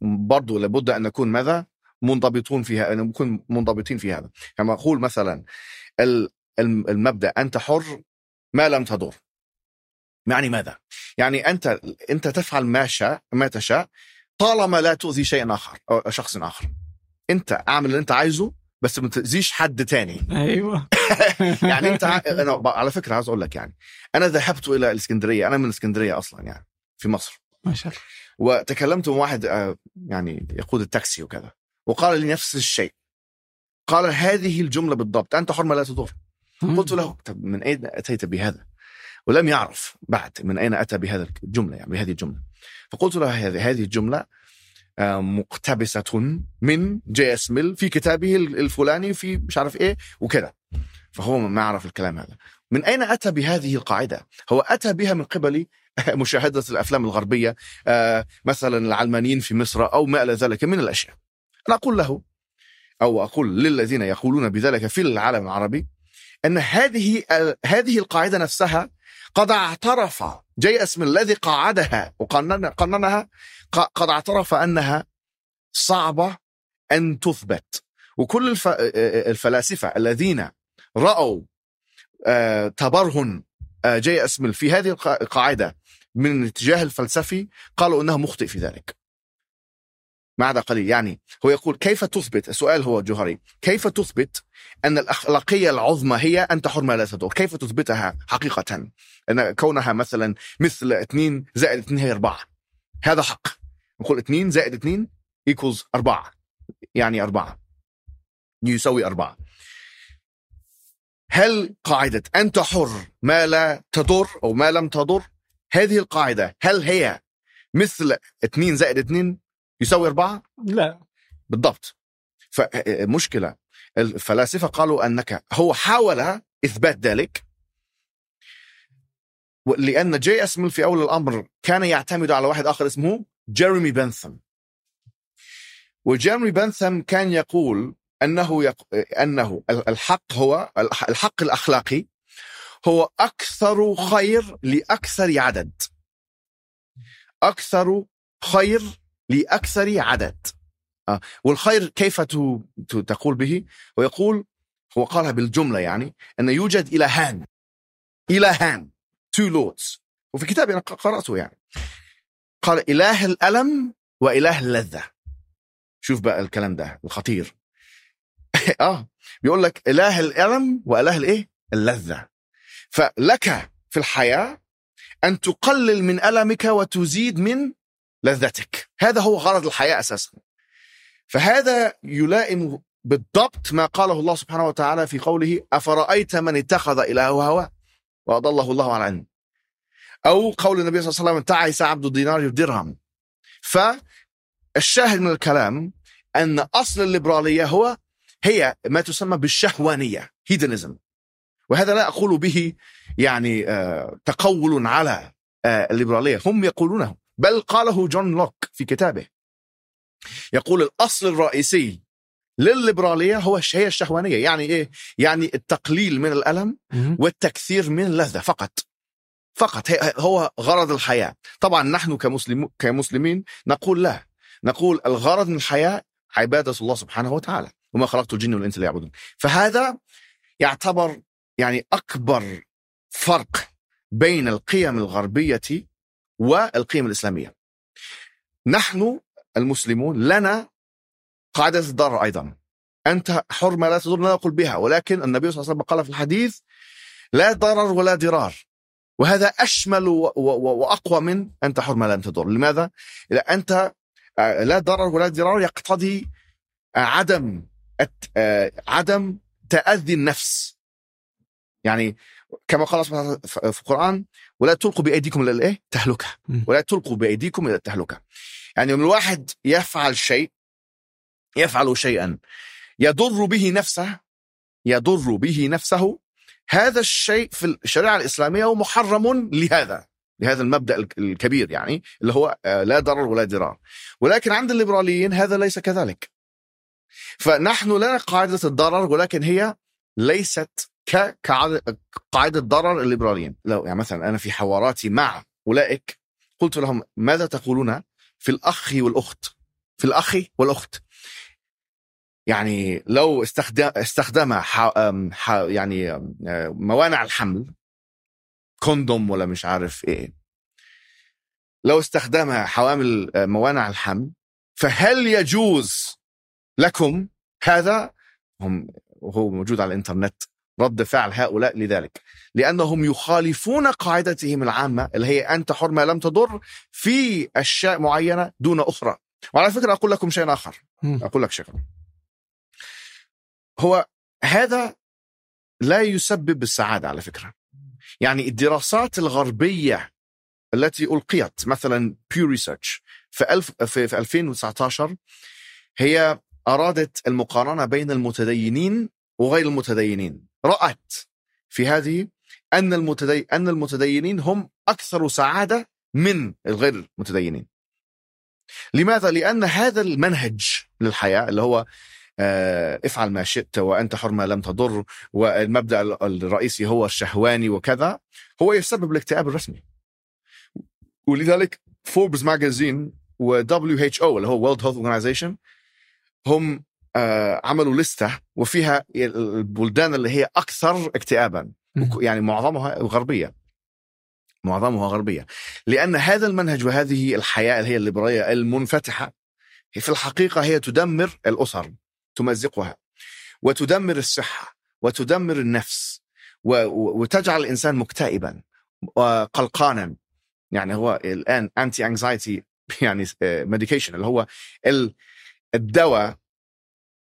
برضو لابد أن نكون ماذا؟ منضبطون فيها أن نكون منضبطين في هذا. كما أقول مثلا المبدأ أنت حر ما لم تضر. يعني ماذا؟ يعني أنت أنت تفعل ما شاء ما تشاء طالما لا تؤذي شيء آخر أو شخص آخر. أنت أعمل اللي أنت عايزه بس ما تأذيش حد تاني. أيوه. يعني أنت أنا على فكرة عايز أقول لك يعني أنا ذهبت إلى الإسكندرية أنا من الاسكندريه أصلا يعني في مصر. ما شاء الله. وتكلمت مع واحد آه، يعني يقود التاكسي وكذا وقال لي نفس الشيء. قال هذه الجملة بالضبط أنت حر ما لا تضر. قلت له طب من أين أتيت بهذا؟ ولم يعرف بعد من أين أتى بهذا الجملة يعني بهذه الجملة. فقلت له هذه هذه الجملة آه، مقتبسة من جي إس ميل في كتابه الفلاني في مش عارف إيه وكذا. فهو ما يعرف الكلام هذا. من أين أتى بهذه القاعدة؟ هو أتى بها من قبل مشاهدة الأفلام الغربية آه، مثلا العلمانيين في مصر أو ما إلى ذلك من الأشياء. أنا أقول له أو أقول للذين يقولون بذلك في العالم العربي أن هذه هذه القاعدة نفسها قد اعترف جي اسم الذي قاعدها وقنن قننها ق- قد اعترف أنها صعبة أن تثبت وكل الف... الفلاسفة الذين رأوا آه، تبرهن آه، جي اسم في هذه الق- القاعدة من الاتجاه الفلسفي قالوا انه مخطئ في ذلك. ما عدا قليل؟ يعني هو يقول كيف تثبت؟ السؤال هو جوهري. كيف تثبت أن الأخلاقية العظمى هي أن تحر ما لا تدور؟ كيف تثبتها حقيقة؟ أن كونها مثلا مثل 2 زائد 2 هي 4 هذا حق. نقول 2 زائد 2 equals 4 يعني 4 يساوي 4 هل قاعدة أنت حر ما لا تضر أو ما لم تضر؟ هذه القاعدة هل هي مثل 2 زائد 2 يساوي 4 لا. بالضبط. فمشكلة الفلاسفة قالوا أنك هو حاول إثبات ذلك لأن جي اسمل في أول الأمر كان يعتمد على واحد آخر اسمه جيريمي بنثم. وجيريمي بنثم كان يقول أنه يق... أنه الحق هو الحق الأخلاقي هو أكثر خير لأكثر عدد. أكثر خير لأكثر عدد. آه. والخير كيف ت... تقول به؟ ويقول هو قالها بالجملة يعني أن يوجد إلهان. إلهان two lords. وفي كتابي أنا قرأته يعني. قال إله الألم وإله اللذة. شوف بقى الكلام ده الخطير. آه. بيقول لك إله الألم وإله الإيه؟ اللذة. فلك في الحياة أن تقلل من ألمك وتزيد من لذتك. هذا هو غرض الحياة أساسا. فهذا يلائم بالضبط ما قاله الله سبحانه وتعالى في قوله أفرأيت من اتخذ إلهه هواه؟ وأضله الله على علم. أو قول النبي صلى الله عليه وسلم تعس عبد الدينار الدرهم فالشاهد من الكلام أن أصل الليبرالية هو هي ما تسمى بالشهوانية هيدنزم وهذا لا أقول به يعني آه تقول على آه الليبرالية. هم يقولونه بل قاله جون لوك في كتابه. يقول الأصل الرئيسي للليبرالية هو هي الشهوانية. يعني إيه؟ يعني التقليل من الألم والتكثير من اللذة فقط. فقط. هو غرض الحياة. طبعا نحن كمسلم كمسلمين نقول لا. نقول الغرض من الحياة عبادة الله سبحانه وتعالى. وما خلقت الجن والإنس ليعبدون. فهذا يعتبر يعني أكبر فرق بين القيم الغربية والقيم الإسلامية. نحن المسلمون لنا قاعدة الضرر أيضا. أنت حر ما لا تضر لا نقول بها ولكن النبي صلى الله عليه وسلم قال في الحديث لا ضرر ولا ضرار وهذا أشمل وأقوى من أنت حر ما لم تضر. لماذا؟ إذا أنت لا ضرر ولا ضرار يقتضي عدم عدم تأذي النفس. يعني كما قال سبحانه في القرآن ولا تلقوا بأيديكم إلى الإيه؟ تهلكة. ولا تلقوا بأيديكم إلى التهلكة. يعني من الواحد يفعل شيء يفعل شيئا يضر به نفسه يضر به نفسه هذا الشيء في الشريعة الإسلامية هو محرم لهذا لهذا المبدأ الكبير يعني اللي هو لا ضرر ولا ضرار. ولكن عند الليبراليين هذا ليس كذلك. فنحن لنا قاعدة الضرر ولكن هي ليست كقاعدة ضرر الليبراليين لو يعني مثلا أنا في حواراتي مع أولئك قلت لهم ماذا تقولون في الأخ والأخت؟ في الأخ والأخت. يعني لو استخدم استخدم ح... ح... يعني موانع الحمل كوندوم ولا مش عارف إيه. لو استخدم حوامل موانع الحمل فهل يجوز لكم هذا هم وهو موجود على الإنترنت رد فعل هؤلاء لذلك. لأنهم يخالفون قاعدتهم العامة اللي هي أنت حر ما لم تضر في أشياء معينة دون أخرى. وعلى فكرة أقول لكم شيء آخر. أقول لك شيء. هو هذا لا يسبب السعادة على فكرة. يعني الدراسات الغربية التي ألقيت مثلا بيو ريسيرش في, ألف في, في 2019 هي أرادت المقارنة بين المتدينين وغير المتدينين. رأت في هذه أن المتدي... أن المتدينين هم أكثر سعادة من الغير المتدينين. لماذا؟ لأن هذا المنهج للحياة اللي هو آه، افعل ما شئت وأنت حر ما لم تضر والمبدأ الرئيسي هو الشهواني وكذا هو يسبب الاكتئاب الرسمي. ولذلك فوربس ماجازين و WHO اللي هو World Health Organization هم آه، عملوا لستة وفيها البلدان اللي هي أكثر اكتئابا. يعني معظمها غربية. معظمها غربية. لأن هذا المنهج وهذه الحياة اللي هي الليبرالية المنفتحة في الحقيقة هي تدمر الأسر تمزقها وتدمر الصحة وتدمر النفس وتجعل الإنسان مكتئبا وقلقانا يعني هو الآن anti-anxiety يعني medication اللي هو الدواء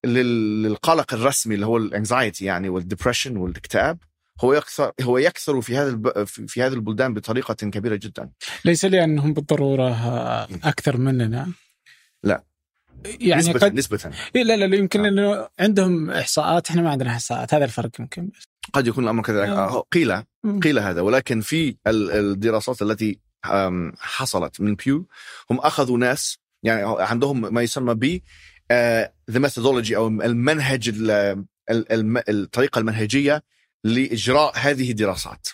لل- للقلق الرسمي اللي هو ال anxiety يعني وال depression والاكتئاب هو يكثر هو يكثر في هذا الب... في هذه البلدان بطريقة كبيرة جدا ليس لأنهم بالضرورة أكثر مننا لا. يعني نسبة قد نسبة إيه لا لا لا، يمكن آه. إنه عندهم إحصاءات إحنا ما عندنا إحصاءات هذا الفرق يمكن قد يكون الأمر كذلك آه. آه، قيل. قيل هذا ولكن في ال- الدراسات التي حصلت من Pew هم أخذوا ناس يعني عندهم ما يسمى ب the methodology أو المنهج ال- ال- الم- الطريقة المنهجية لإجراء هذه الدراسات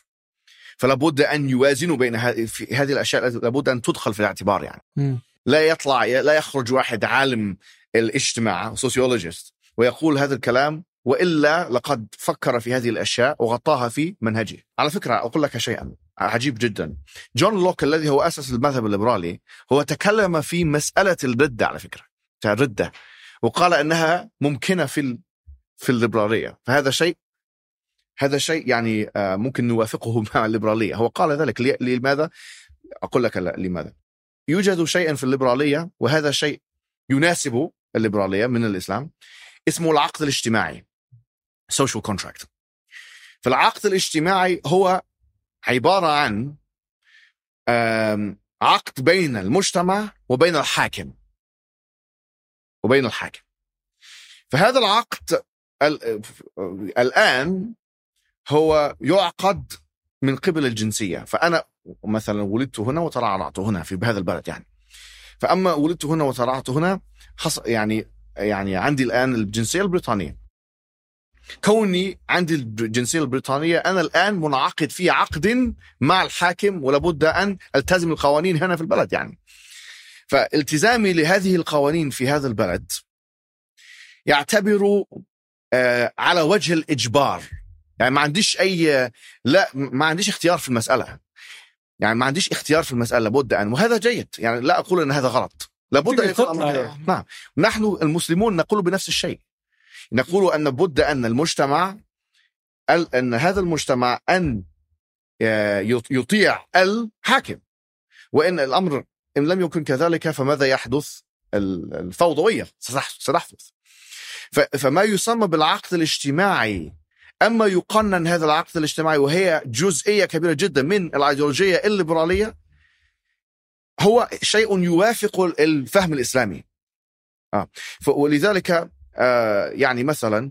فلا بد أن يوازنوا بين هذه الأشياء لابد أن تدخل في الاعتبار يعني مم. لا يطلع لا يخرج واحد عالم الاجتماع sociologist ويقول هذا الكلام وإلا لقد فكر في هذه الأشياء وغطاها في منهجه. على فكرة أقول لك شيئا عجيب جدا. جون لوك الذي هو اسس المذهب الليبرالي هو تكلم في مسألة الردة على فكرة. بتاع الردة وقال إنها ممكنة في ال... في الليبرالية. فهذا شيء هذا شيء يعني آه، ممكن نوافقه مع الليبرالية. هو قال ذلك. لماذا؟ أقول لك لماذا؟ يوجد شيء في الليبرالية وهذا شيء يناسب الليبرالية من الإسلام اسمه العقد الاجتماعي social contract. فالعقد الاجتماعي هو عبارة عن عقد بين المجتمع وبين الحاكم. وبين الحاكم. فهذا العقد ال- الآن هو يعقد من قبل الجنسية. فأنا مثلا ولدت هنا وترعرعت هنا في بهذا البلد يعني. فأما ولدت هنا وترعرعت هنا يعني يعني عندي الآن الجنسية البريطانية. كوني عندي الجنسية البريطانية أنا الآن منعقد في عقد مع الحاكم ولابد أن ألتزم القوانين هنا في البلد يعني. فالتزامي لهذه القوانين في هذا البلد يعتبر آه، على وجه الإجبار. يعني ما عنديش أي لا ما عنديش اختيار في المسألة. يعني ما عنديش اختيار في المسألة لابد أن وهذا جيد. يعني لا أقول أن هذا غلط. لابد أن يكون. نعم. نحن المسلمون نقول بنفس الشيء. نقول أن بد أن المجتمع ال- أن هذا المجتمع أن آه، يط- يطيع الحاكم. وإن الأمر إن لم يكن كذلك فماذا يحدث؟ ال- الفوضوية ستح- ستحدث. فما يسمى بالعقد الاجتماعي أما يقنن هذا العقد الاجتماعي وهي جزئية كبيرة جدا من الأيديولوجية الليبرالية هو شيء يوافق الفهم الإسلامي. آه. ولذلك يعني مثلا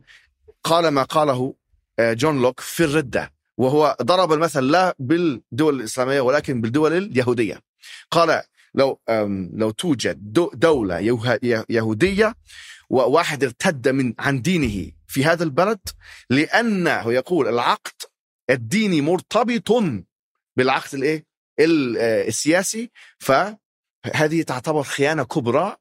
قال ما قاله آه جون لوك في الردة وهو ضرب المثل لا بالدول الإسلامية ولكن بالدول اليهودية. قال لو لو توجد دو- دولة يهودية وواحد ارتد من عن دينه في هذا البلد لأنه يقول العقد الديني مرتبط بالعقد الإيه؟ ال- آه، السياسي فهذه تعتبر خيانة كبرى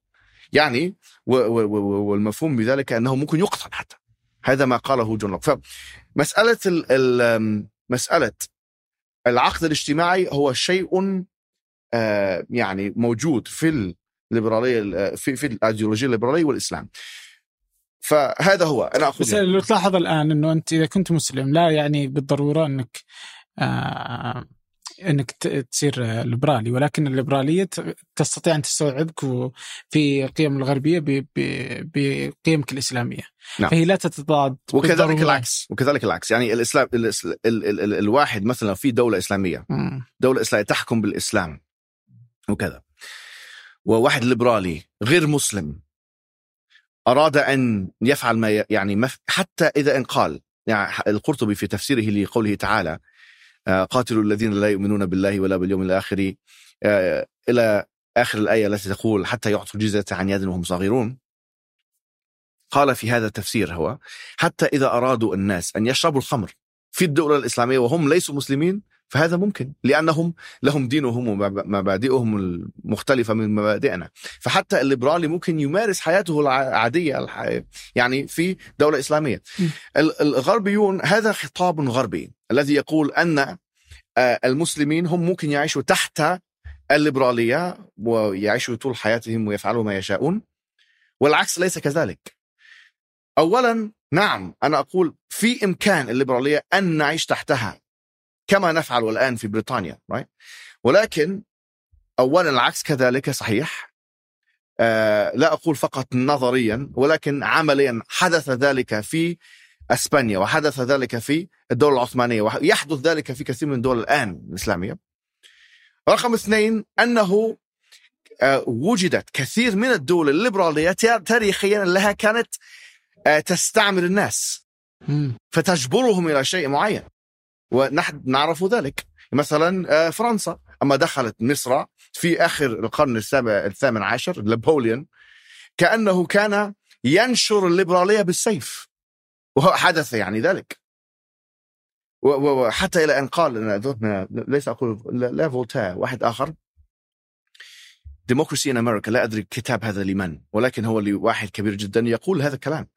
يعني والمفهوم بذلك أنه ممكن يقتل حتى. هذا ما قاله جون لوك. فمسألة ال ال مسألة العقد الاجتماعي هو شيء آه، يعني موجود في الليبرالية في في الأيديولوجية الليبرالية والإسلام. فهذا هو. أنا بس أقول اللي تلاحظ الآن إنه أنت إذا كنت مسلم لا يعني بالضرورة أنك آه إنك تصير ليبرالي ولكن الليبرالية تستطيع أن تستوعبك في القيم الغربية بقيمك الإسلامية نعم. فهي لا تتضاد وكذلك. العكس وكذلك العكس يعني الإسلام الإس- ال ال ال الواحد مثلا في دولة إسلامية مم. دولة إسلامية تحكم بالإسلام وكذا وواحد ليبرالي غير مسلم أراد أن يفعل ما يعني ما حتى إذا إن قال يعني القرطبي في تفسيره لقوله تعالى قاتلوا الذين لا يؤمنون بالله ولا باليوم الآخر. آه، إلى آخر الآية التي تقول حتى يعطوا الجزية عن يد وهم صاغرون. قال في هذا التفسير هو حتى إذا أرادوا الناس أن يشربوا الخمر في الدولة الإسلامية وهم ليسوا مسلمين فهذا ممكن لأنهم لهم دينهم ومبادئهم المختلفة من مبادئنا. فحتى الليبرالي ممكن يمارس حياته العادية يعني في دولة إسلامية. الغربيون هذا خطاب غربي. الذي يقول أن آه، المسلمين هم ممكن يعيشوا تحت الليبرالية ويعيشوا طول حياتهم ويفعلوا ما يشاءون والعكس ليس كذلك أولا نعم أنا أقول في إمكان الليبرالية أن نعيش تحتها كما نفعل الآن في بريطانيا right? ولكن أولا العكس كذلك صحيح آه لا أقول فقط نظريا ولكن عمليا حدث ذلك في أسبانيا وحدث ذلك في الدولة العثمانية ويحدث ذلك في كثير من الدول الآن الإسلامية. رقم اثنين أنه آه، وجدت كثير من الدول الليبرالية تاريخيا لها كانت آه، تستعمر الناس. فتجبرهم إلى شيء معين ونحن نعرف ذلك. مثلا آه، فرنسا. أما دخلت مصر في آخر القرن السابع الثامن عشر نابليون كأنه كان ينشر الليبرالية بالسيف. وهو حدث يعني ذلك. وحتى إلى أن قال ليس أقول لا فولتير واحد آخر. Democracy in America لا أدري الكتاب هذا لمن ولكن هو لواحد كبير جدا يقول هذا الكلام.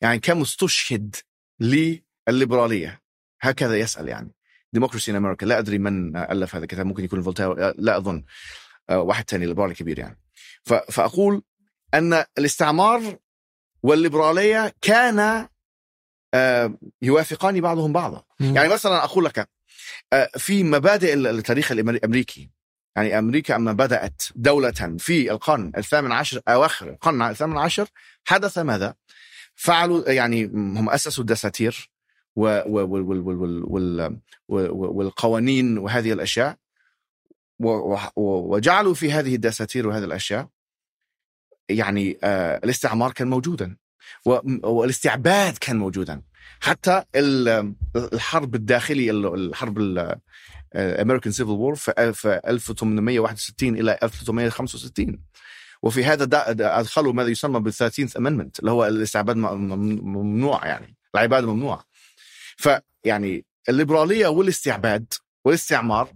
يعني كان مستشهد للليبرالية. هكذا يسأل يعني. Democracy in America لا أدري من ألف هذا الكتاب ممكن يكون فولتير لا أظن. آه، واحد ثاني ليبرالي كبير يعني. فأقول أن الاستعمار والليبرالية كان يوافقان بعضهم بعضا مم. يعني مثلا أقول لك آه، في مبادئ التاريخ الأمريكي يعني أمريكا اما بدأت دولة في القرن الثامن عشر أواخر القرن الثامن عشر حدث ماذا؟ فعلوا يعني هم أسسوا الدساتير والقوانين وهذه الأشياء وجعلوا في هذه الدساتير وهذه الأشياء يعني آه، الاستعمار كان موجودا والاستعباد كان موجودا. حتى الحرب الداخلي الحرب ال American Civil War في 1861 إلى 1865 وفي هذا أدخلوا ماذا يسمى بال Thirteenth Amendment اللي هو الاستعباد ممنوع يعني العبادة ممنوعة. فيعني الليبرالية والاستعباد والاستعمار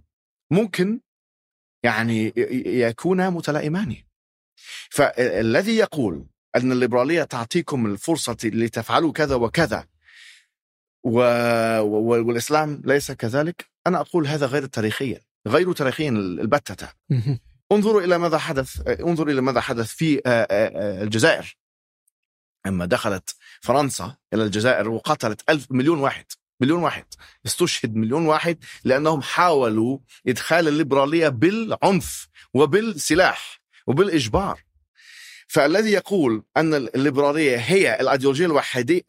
ممكن يعني يكونا متلائمان فالذي يقول أن الليبرالية تعطيكم الفرصة لتفعلوا كذا وكذا. و... والإسلام ليس كذلك. أنا أقول هذا غير تاريخيا غير تاريخيا البتة. انظروا إلى ماذا حدث انظروا إلى ماذا حدث في آه، آه، آه، الجزائر. أما دخلت فرنسا إلى الجزائر وقتلت ألف مليون واحد مليون واحد. استشهد مليون واحد لأنهم حاولوا إدخال الليبرالية بالعنف وبالسلاح وبالإجبار. فالذي يقول أن الليبرالية هي الأيديولوجية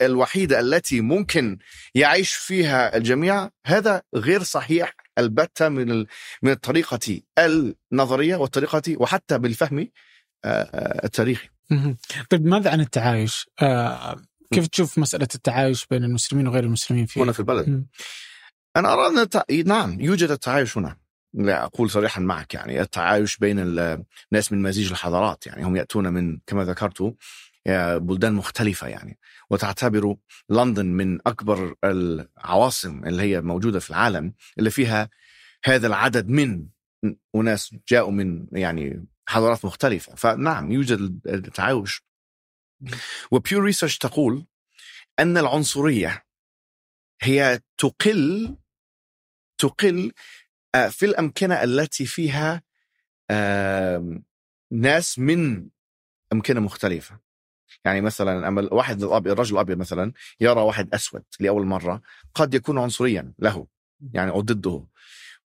الوحيدة التي ممكن يعيش فيها الجميع هذا غير صحيح البتة من من الطريقة النظرية والطريقة وحتى بالفهم آه، آه، التاريخي. طيب ماذا عن التعايش؟ آه، كيف تشوف مسألة التعايش بين المسلمين وغير المسلمين في هنا في البلد؟ أنا أرى أن نعم يوجد التعايش هنا. لا أقول صريحا معك يعني التعايش بين الناس من مزيج الحضارات يعني هم يأتون من كما ذكرت بلدان مختلفة يعني وتعتبر لندن من أكبر العواصم اللي هي موجودة في العالم اللي فيها هذا العدد من أناس جاءوا من يعني حضارات مختلفة. فنعم يوجد التعايش. وبيو ريسيرش تقول أن العنصرية هي تقل تقل في الأمكنة التي فيها ناس من أمكنة مختلفة. يعني مثلا أما واحد الأبيض الرجل الأبيض مثلا يرى واحد أسود لأول مرة قد يكون عنصريا له يعني أو ضده.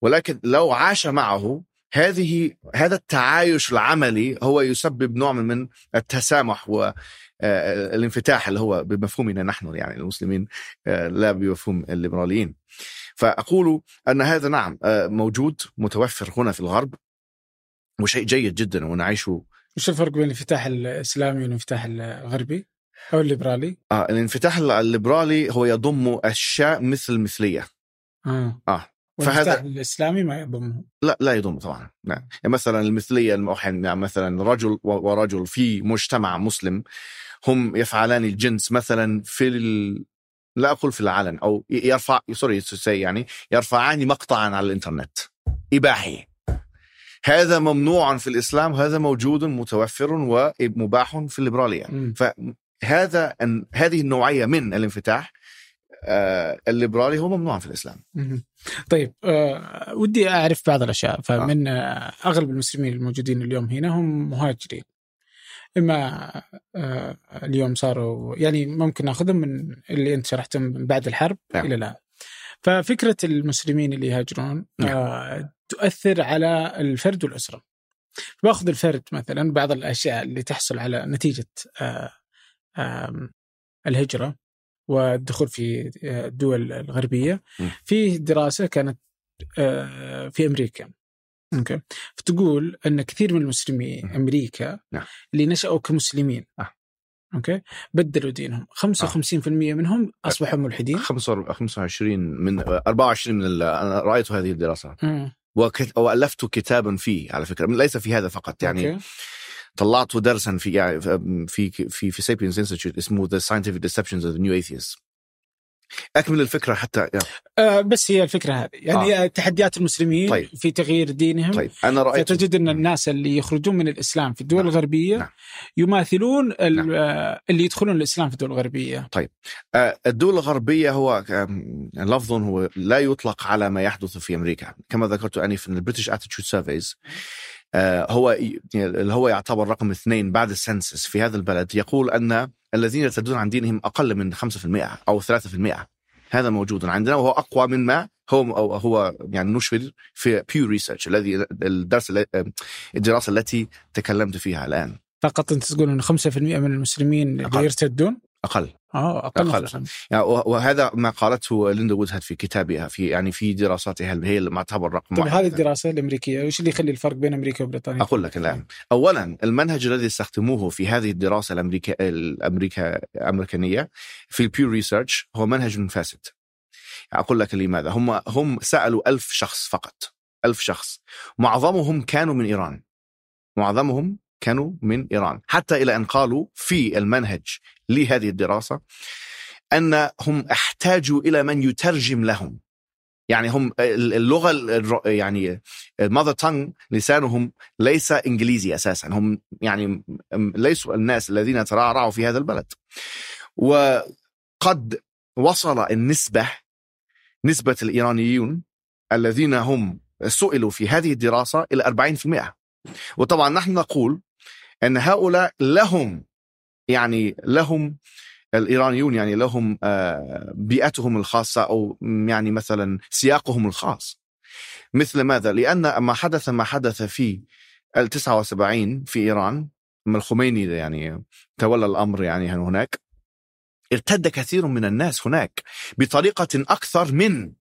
ولكن لو عاش معه هذه هذا التعايش العملي هو يسبب نوع من التسامح والانفتاح آه، اللي هو بمفهومنا نحن يعني المسلمين آه، لا بمفهوم الليبراليين فأقول أن هذا نعم آه، موجود متوفر هنا في الغرب وشيء جيد جدا ونعيش وش الفرق بين الانفتاح الإسلامي والانفتاح الغربي أو الليبرالي؟ آه الانفتاح الليبرالي هو يضم أشياء مثل المثلية آه, آه. فهذا الإسلامي ما يضمه. لا لا يضم طبعا. نعم. يعني مثلا المثلية الموحن يعني مثلا رجل ورجل في مجتمع مسلم هم يفعلان الجنس مثلا في ال... لا أقول في العلن أو يرفع سوري يعني يرفعان مقطعا على الإنترنت إباحي. هذا ممنوع في الإسلام هذا موجود متوفر ومباح في الليبرالية. فهذا أن هذه النوعية من الانفتاح الليبرالي هو ممنوع في الإسلام. طيب آه ودي أعرف بعض الأشياء. فمن آه أغلب المسلمين الموجودين اليوم هنا هم مهاجرين. إما آه اليوم صاروا يعني ممكن نأخذهم من اللي أنت شرحتهم من بعد الحرب نعم. إلى الآن. ففكرة المسلمين اللي يهاجرون آه تؤثر على الفرد والأسرة. باخذ الفرد مثلا بعض الأشياء اللي تحصل على نتيجة آه الهجرة. والدخول في آه، الدول الغربية. في دراسة كانت آه، في أمريكا okay فتقول أن كثير من المسلمين. أمريكا نعم. اللي نشأوا كمسلمين آه. okay بدلوا دينهم 55% منهم أصبحوا ملحدين 25 من 24 من ال- أنا رأيت هذه الدراسات وألفت كتابا فيه على فكرة ليس في هذا فقط يعني okay. طلعت درسا في يعني في في في Sapience Institute اسمه The Scientific Deception of the New Atheists أكمل الفكرة حتى آه بس هي الفكرة هذه يعني آه. تحديات المسلمين طيب. في تغيير دينهم طيب أنا رأيت فتجد أن الناس اللي يخرجون من الإسلام في الدول نعم. الغربية نعم. يماثلون نعم. آه، اللي يدخلون الإسلام في الدول الغربية آه، الدول الغربية هو لفظ هو لا يطلق على ما يحدث في أمريكا كما ذكرت أنفا ال British Attitude Surveys هو ي- اللي هو يعتبر رقم اثنين بعد ال census في هذا البلد يقول أن الذين يرتدون عن دينهم أقل من 5% أو 3% هذا موجود عندنا وهو أقوى مما هو أو هو يعني نشر في Pew Research الذي الدرس الدراسة التي تكلمت فيها الآن. فقط أنت تقول إن 5% من المسلمين. اللي يرتدون؟ أقل. آه أقل, أقل. يعني وه- وهذا ما قالته ليندا وودهاد في كتابها في يعني في دراساتها اللي هي اللي معتبر رقم طيب واحد هذه الدراسة الأمريكية وش اللي يخلي الفرق بين أمريكا وبريطانيا؟ أقول لك الان اولا المنهج الذي استخدموه في هذه الدراسة الأمريكا الأمريكا الأمريكانية في ال Pew Research هو منهج فاسد. أقول لك لماذا. هم هم سألوا ألف شخص فقط. ألف شخص. معظمهم كانوا من إيران. معظمهم كانوا من إيران. حتى إلى أن قالوا في المنهج لهذه الدراسة انهم احتاجوا إلى من يترجم لهم. يعني هم اللغة يعني المذر تانج لسانهم ليس إنجليزي أساسا. هم يعني ليسوا الناس الذين ترعرعوا في هذا البلد. وقد وصل النسبة نسبة الإيرانيون الذين هم سئلوا في هذه الدراسة إلى 40% وطبعا نحن نقول أن هؤلاء لهم يعني لهم الإيرانيون يعني لهم آه، بيئتهم الخاصة أو يعني مثلا سياقهم الخاص مثل ماذا؟ لأن ما حدث ما حدث في ال 79 في إيران الخميني يعني تولى الأمر يعني هناك ارتد كثير من الناس هناك بطريقة أكثر من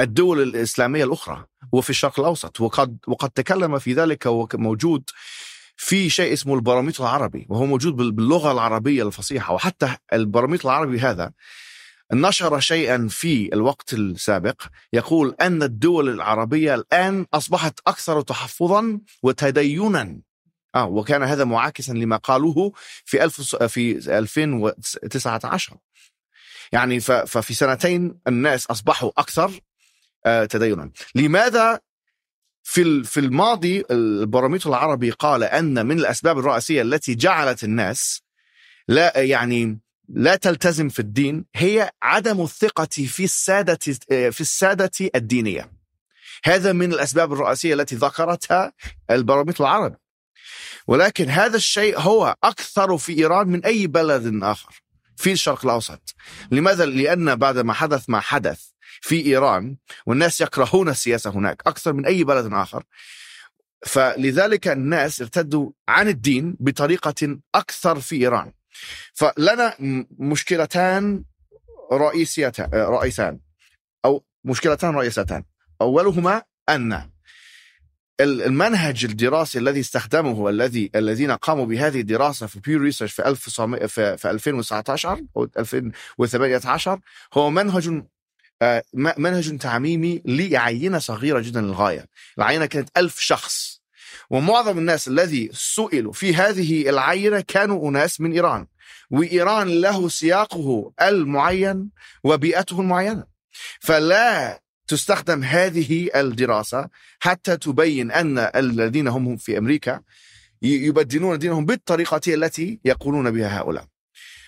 الدول الإسلامية الأخرى وفي الشرق الأوسط وقد وقد تكلم في ذلك وموجود في شيء اسمه البارومتر العربي وهو موجود بال- باللغة العربية الفصيحة وحتى البارومتر العربي هذا نشر شيئا في الوقت السابق يقول أن الدول العربية الآن أصبحت أكثر تحفظا وتدينا. آه وكان هذا معاكسا لما قالوه في ألف في 2019 يعني ففي سنتين الناس أصبحوا أكثر آه، تدينا. لماذا في في الماضي البارومتر العربي قال أن من الأسباب الرئيسية التي جعلت الناس لا يعني لا تلتزم في الدين هي عدم الثقة في السادة في السادة الدينية. هذا من الأسباب الرئيسية التي ذكرتها البارومتر العربي. ولكن هذا الشيء هو أكثر في إيران من أي بلد آخر في الشرق الأوسط. لماذا؟ لأن بعد ما حدث ما حدث في إيران والناس يكرهون السياسة هناك أكثر من أي بلد آخر. فلذلك الناس ارتدوا عن الدين بطريقة أكثر في إيران. فلنا مشكلتان رئيسيتان رئيسان أو مشكلتان رئيستان أولهما أن ال- المنهج الدراسي الذي استخدمه الذي الذين قاموا بهذه الدراسة في بيو ريسيرش في 1900 في في 2019 أو 2018 هو منهج منهج تعميمي لعينة صغيرة جدا للغاية. العينة كانت ألف شخص. ومعظم الناس الذي سئلوا في هذه العينة كانوا أناس من إيران. وإيران له سياقه المعين وبيئته المعينة. فلا تستخدم هذه الدراسة حتى تبين أن الذين هم في أمريكا يبدلون دينهم بالطريقة التي يقولون بها هؤلاء.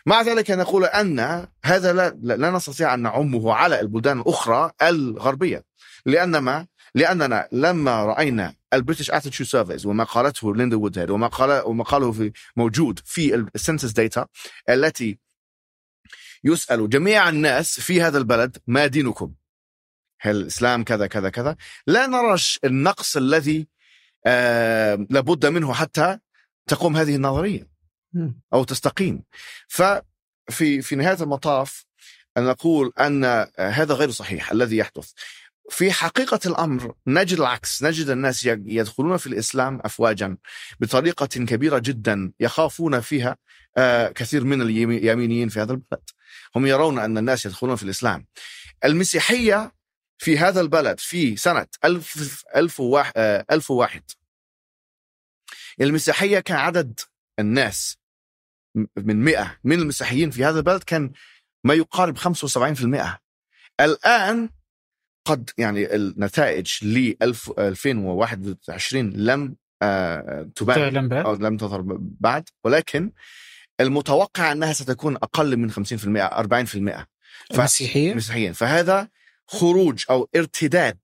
مع ذلك نقول أن هذا لا, لا نستطيع أن نعمه على البلدان الأخرى الغربية لأن ما لأننا لما رأينا ال British Attitude Surveys وما قالته ليندا وودهيد وما قال وما قاله في موجود في ال census data التي يسأل جميع الناس في هذا البلد ما دينكم؟ هل الإسلام كذا كذا كذا؟ لا نرى النقص الذي آه لابد منه حتى تقوم هذه النظرية أو تستقيم. ففي في نهاية المطاف نقول أن هذا غير صحيح الذي يحدث. في حقيقة الأمر نجد العكس نجد الناس يدخلون في الإسلام أفواجا بطريقة كبيرة جدا يخافون فيها آه، كثير من اليمينيين في هذا البلد. هم يرون أن الناس يدخلون في الإسلام. المسيحية في هذا البلد في سنة ألف, ألف, واحد, آه، ألف واحد. المسيحية كان عدد الناس من مئة من المسيحيين في هذا البلد كان ما يقارب 75% الآن قد يعني النتائج ل 2021 لم آه، تبان أو لم تظهر بعد ولكن المتوقع أنها ستكون أقل من 50% 40% المسيحيين. مسيحيين فهذا خروج أو ارتداد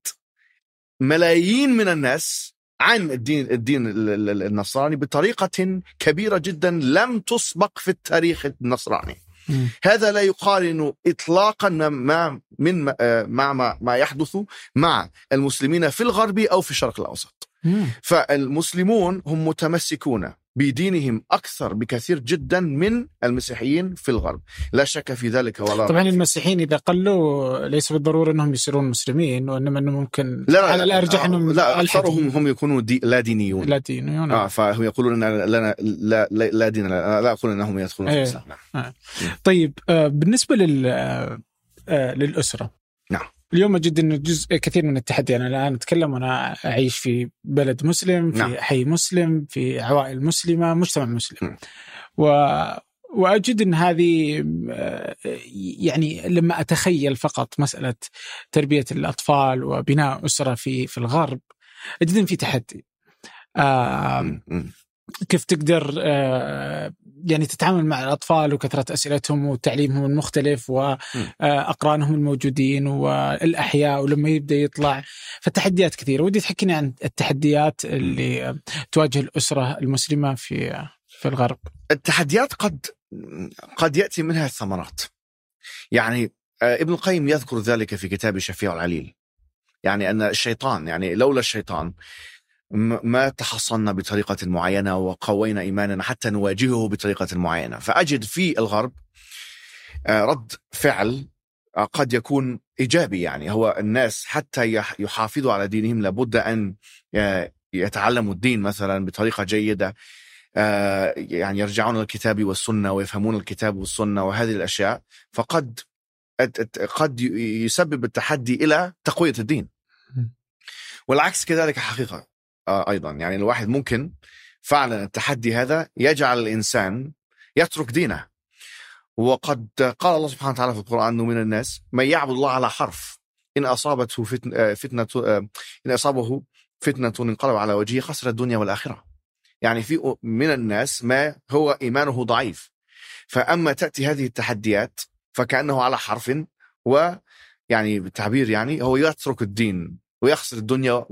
ملايين من الناس عن الدين الدين النصراني بطريقة كبيرة جدا لم تسبق في التاريخ النصراني. م. هذا لا يقارن اطلاقا ما من آه، مع ما, ما يحدث مع المسلمين في الغرب أو في الشرق الأوسط. م. فالمسلمون هم متمسكون بدينهم أكثر بكثير جدا من المسيحيين في الغرب. لا شك في ذلك ولا طبعا المسيحيين إذا قلوا ليس بالضرورة أنهم يصيرون مسلمين وإنما أنهم ممكن لا على الأرجح أنهم لا أكثرهم هم يكونوا دي لا دينيون. لا دينيون آه فهم يقولون أن لنا لا, لا, لا دين لا, لا أقول أنهم يدخلون. في الإسلام. آه. طيب آه بالنسبة لل آه للأسرة. نعم. اليوم أجد إنه جزء كثير من التحدي. أنا الآن أتكلم وأنا أعيش في بلد مسلم في نعم. حي مسلم في عوائل مسلمة مجتمع مسلم. و وأجد إن هذه يعني لما أتخيل فقط مسألة تربية الأطفال وبناء أسرة في في الغرب أجد إن في تحدي. آه كيف تقدر آه، يعني تتعامل مع الأطفال وكثرة أسئلتهم وتعليمهم المختلف واقرانهم الموجودين والاحياء ولما يبدأ يطلع. فالتحديات كثيرة. ودي تحكيني عن التحديات اللي تواجه الأسرة المسلمة في في الغرب. التحديات قد قد يأتي منها الثمرات. يعني آه، ابن القيم يذكر ذلك في كتاب الشفيع العليل. يعني أن الشيطان يعني لولا الشيطان ما تحصنا بطريقة معينة وقوينا إيماننا حتى نواجهه بطريقة معينة. فأجد في الغرب آه، رد فعل آه، قد يكون إيجابي يعني. هو الناس حتى يحافظوا على دينهم لابد أن آه، يتعلموا الدين مثلا بطريقة جيدة. يعني يرجعون للكتاب والسنة ويفهمون الكتاب والسنة وهذه الأشياء. فقد قد يسبب التحدي إلى تقوية الدين. والعكس كذلك حقيقة. أيضا. يعني الواحد ممكن فعلا التحدي هذا يجعل الإنسان يترك دينه. وقد قال الله سبحانه وتعالى في القرآن إنه من الناس من يعبد الله على حرف. إن أصابته فتنه, آه، فتنة آه، إن أصابه فتنة انقلب على وجهه خسر الدنيا والآخرة. يعني في من الناس ما هو إيمانه ضعيف. فأما تأتي هذه التحديات فكأنه على حرف ويعني بالتعبير يعني هو يترك الدين ويخسر الدنيا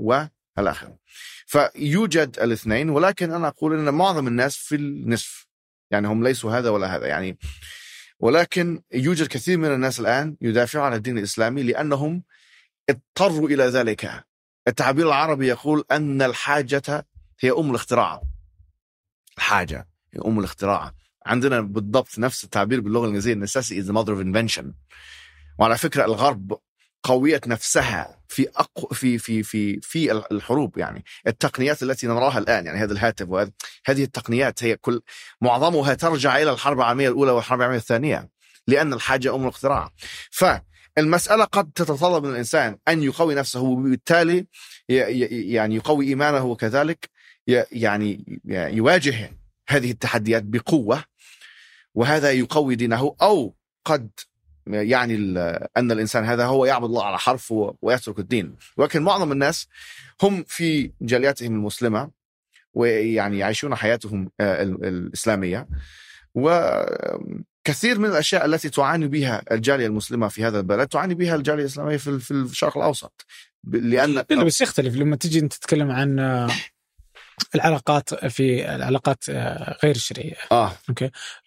والاخره فيوجد الاثنين ولكن أنا أقول إن معظم الناس في النصف. يعني هم ليسوا هذا ولا هذا. يعني ولكن يوجد كثير من الناس الآن يدافعون عن الدين الإسلامي لأنهم اضطروا إلى ذلك. التعبير العربي يقول أن الحاجة هي أم الاختراع. الحاجة هي أم الاختراع. عندنا بالضبط نفس التعبير باللغة الإنجليزية necessity is the mother of invention. وعلى فكرة الغرب قوية نفسها في أقو في في في في الحروب يعني. التقنيات التي نراها الآن يعني هذا الهاتف وهذه هذه التقنيات هي كل معظمها ترجع إلى الحرب العالمية الأولى والحرب العالمية الثانية لأن الحاجة أم الاختراع فالمسألة قد تتطلب من الإنسان أن يقوي نفسه وبالتالي يعني يقوي إيمانه وكذلك يعني يواجه هذه التحديات بقوة وهذا يقوي دينه أو قد يعني أن الإنسان هذا هو يعبد الله على حرف ويترك الدين. ولكن معظم الناس هم في جالياتهم المسلمة ويعني يعيشون حياتهم آه، ال- الإسلامية. وكثير من الأشياء التي تعاني بها الجالية المسلمة في هذا البلد تعاني بها الجالية الإسلامية في الشرق الأوسط. لأن لا بس يختلف لما تجي أنت تتكلم عن آه، العلاقات في العلاقات آه، غير الشرعية. آه.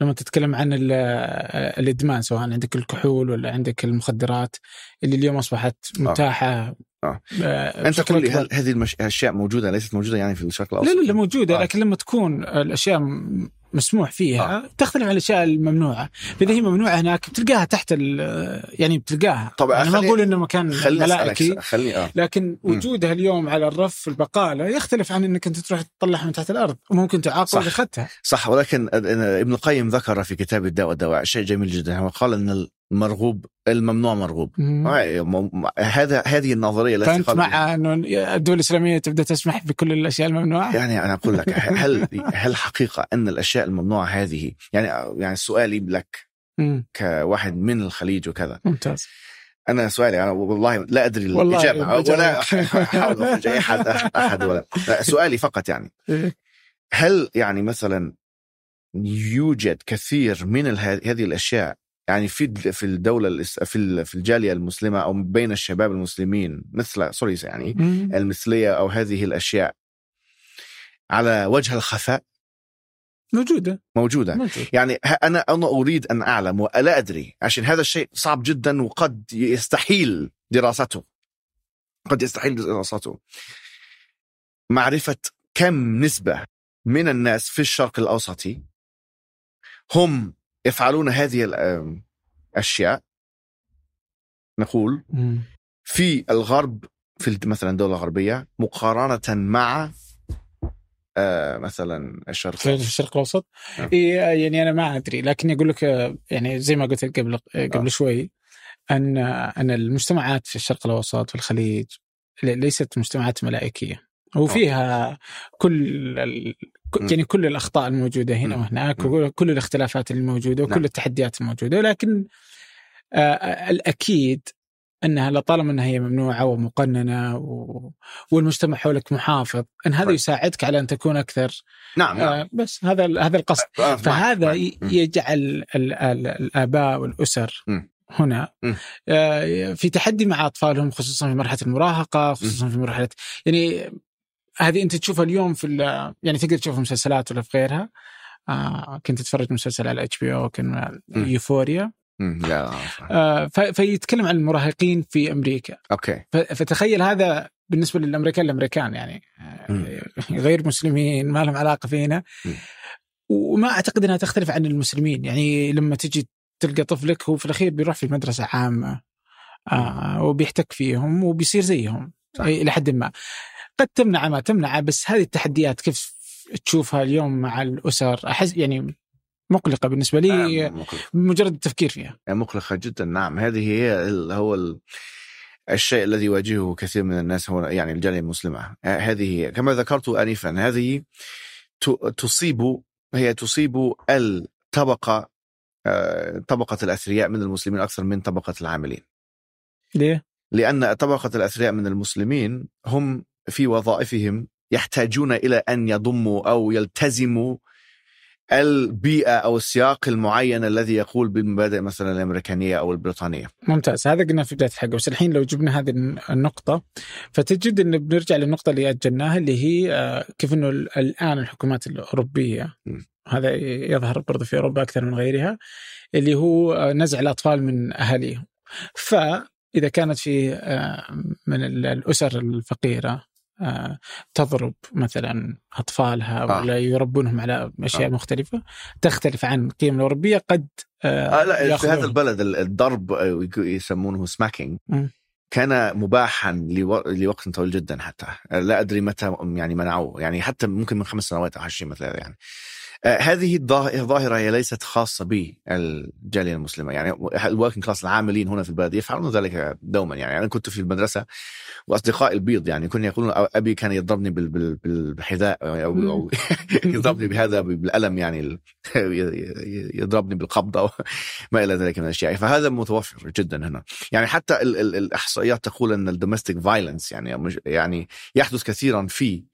لما تتكلم عن آه، الإدمان سواء عندك الكحول ولا عندك المخدرات اللي اليوم أصبحت متاحة آه. آه، أنت بشكل قل لي. هل هذه المش... الاشياء موجودة ليست موجودة يعني في الشرق لا الأوسط؟ لا لا موجودة آه. لكن لما تكون الأشياء مسموح فيها تختلف عن الأشياء الممنوعة. فاذا هي ممنوعة هناك بتلقاها تحت ال- يعني بتلقاها. طبعا أنا ما خلي- أقول إنه مكان ملائكي خليني آه. لكن وجودها اليوم على الرف البقالة يختلف عن إنك أنت تروح تطلعها من تحت الأرض وممكن تعاقب. اذا اخذتها صح ولكن ابن القيم ذكر في كتاب الداء والدواء شيء جميل جدا. هو قال إن المرغوب الممنوع مرغوب آه، هذا هذه النظرية التي فانت. مع أنه الدول الإسلامية تبدأ تسمح بكل الأشياء الممنوعة؟ يعني أنا أقول لك هل هل حقيقة أن الأشياء الممنوعة هذه يعني يعني سؤالي لك. كواحد من الخليج وكذا ممتاز أنا سؤالي أنا والله لا أدري والله الإجابة. ولا احاول اخرج اي أحد أحد ولا لا، سؤالي فقط يعني إيه. هل يعني مثلا يوجد كثير من هذه الأشياء يعني في في الدولة الاس- في في الجالية المسلمة أو بين الشباب المسلمين مثل sorry يعني. المثلية أو هذه الأشياء على وجه الخفاء؟ موجودة. موجودة. موجود يعني أنا أنا أريد أن أعلم ولا أدري عشان هذا الشيء صعب جدا وقد يستحيل دراسته. قد يستحيل دراسته. معرفة كم نسبة من الناس في الشرق الأوسطي هم يفعلون هذه الاشياء نقول. في الغرب في مثلا الدولة الغربيه مقارنة مع آه، مثلا الشرق في الشرق الأوسط نعم. إيه يعني أنا ما أدري لكن أقول لك آه، يعني زي ما قلت لك قبل آه، قبل آه. شوي أن آه، أن المجتمعات في الشرق الأوسط والخليج ل- ليست مجتمعات ملائكية وفيها كل. يعني كل الأخطاء الموجودة هنا. وهناك. وكل الاختلافات الموجودة وكل نعم. التحديات الموجودة ولكن آه، الأكيد أنها لطالما أنها هي ممنوعة ومقننة و... والمجتمع حولك محافظ أن هذا. يساعدك على أن تكون أكثر نعم نعم آه بس هذا هذا القصد آه، فهذا. يجعل ال- ال- الآباء والأسر م. هنا م. آه، في تحدي مع أطفالهم خصوصا في مرحلة المراهقة خصوصا في مرحلة يعني هذه أنت تشوفها اليوم في يعني تقدر تشوفها في مسلسلات ولا في غيرها. آه كنت اتفرج مسلسل على HBO كان. يوفوريا لا آه فيتكلم عن المراهقين في أمريكا. okay. فتخيل هذا بالنسبة للأمريكان الأمريكان يعني آه،. غير مسلمين ما لهم علاقة فينا. وما أعتقد إنها تختلف عن المسلمين. يعني لما تجي تلقى طفلك هو في الأخير بيروح في مدرسه عامة آه وبيحتك فيهم وبيصير زيهم صح. إلى حد ما. قد تمنع ما تمنع بس هذه التحديات كيف تشوفها اليوم مع الأسر؟ أحس يعني مقلقة بالنسبة لي مقلق- مجرد التفكير فيها. مقلقة جدا نعم. هذه هي ال- هو ال- الشيء الذي يواجهه كثير من الناس هو يعني الجالية المسلمة. آه، هذه هي كما ذكرت آنفا هذه ت- تصيب هي تصيب الطبقة آه، طبقة الأثرياء من المسلمين أكثر من طبقة العاملين. ليه؟ لأن طبقة الأثرياء من المسلمين هم في وظائفهم يحتاجون إلى أن يضموا أو يلتزموا البيئة أو السياق المعين الذي يقول بالمبادئ مثلا الأمريكانية أو البريطانية. ممتاز. هذا قلنا في بداية الحلقة بس الحين لو جبنا هذه النقطة فتجد إن بنرجع للنقطة اللي أجلناها اللي هي آه، كيف إنه ال- الآن الحكومات الأوروبية م. هذا يظهر برضه في أوروبا أكثر من غيرها اللي هو آه، نزع الأطفال من أهاليهم. فإذا كانت في آه، من ال- الأسر الفقيرة تضرب مثلا أطفالها آه. ولا يربونهم على أشياء آه. مختلفة تختلف عن القيم الأوروبية قد آه لا في. هذا البلد ال- الضرب آه، يسمونه سماكينج. كان مباحا لو... لوقت طويل جدا حتى آه، لا أدري متى يعني منعوه يعني حتى ممكن من خمس سنوات أو شيء مثل هذا يعني آه، هذه الظاه- الظاهرة هي ليست خاصة بالجالية المسلمة. يعني ال working class العاملين هنا في البلد يفعلون ذلك دوما؟ يعني أنا كنت في المدرسة وأصدقائي البيض يعني كانوا يقولون أبي كان يضربني بال- بال- بالحذاء أو يضربني بهذا بالألم يعني يضربني بالقبضة أو ما إلى ذلك من الأشياء. فهذا متوفر جدا هنا. يعني حتى ال- ال- الإحصائيات تقول أن ال domestic violence يعني يعني يحدث كثيرا في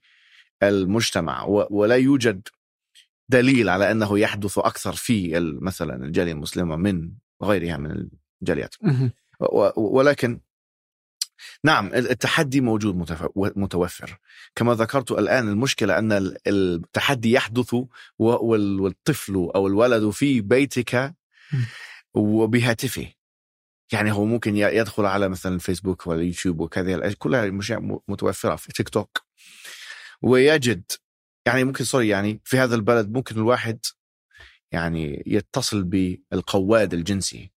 المجتمع ولا يوجد دليل على أنه يحدث أكثر في مثلا الجالية المسلمة من غيرها من الجاليات. ولكن نعم التحدي موجود متوفر. كما ذكرت الآن المشكلة أن ال- التحدي يحدث والطفل أو الولد في بيتك وبهاتفه. يعني هو ممكن يدخل على مثلا الفيسبوك واليوتيوب وكذا كلها الاشياء م- متوفرة في تيك توك. ويجد يعني ممكن سوري يعني في هذا البلد ممكن الواحد يعني يتصل بالقواد الجنسي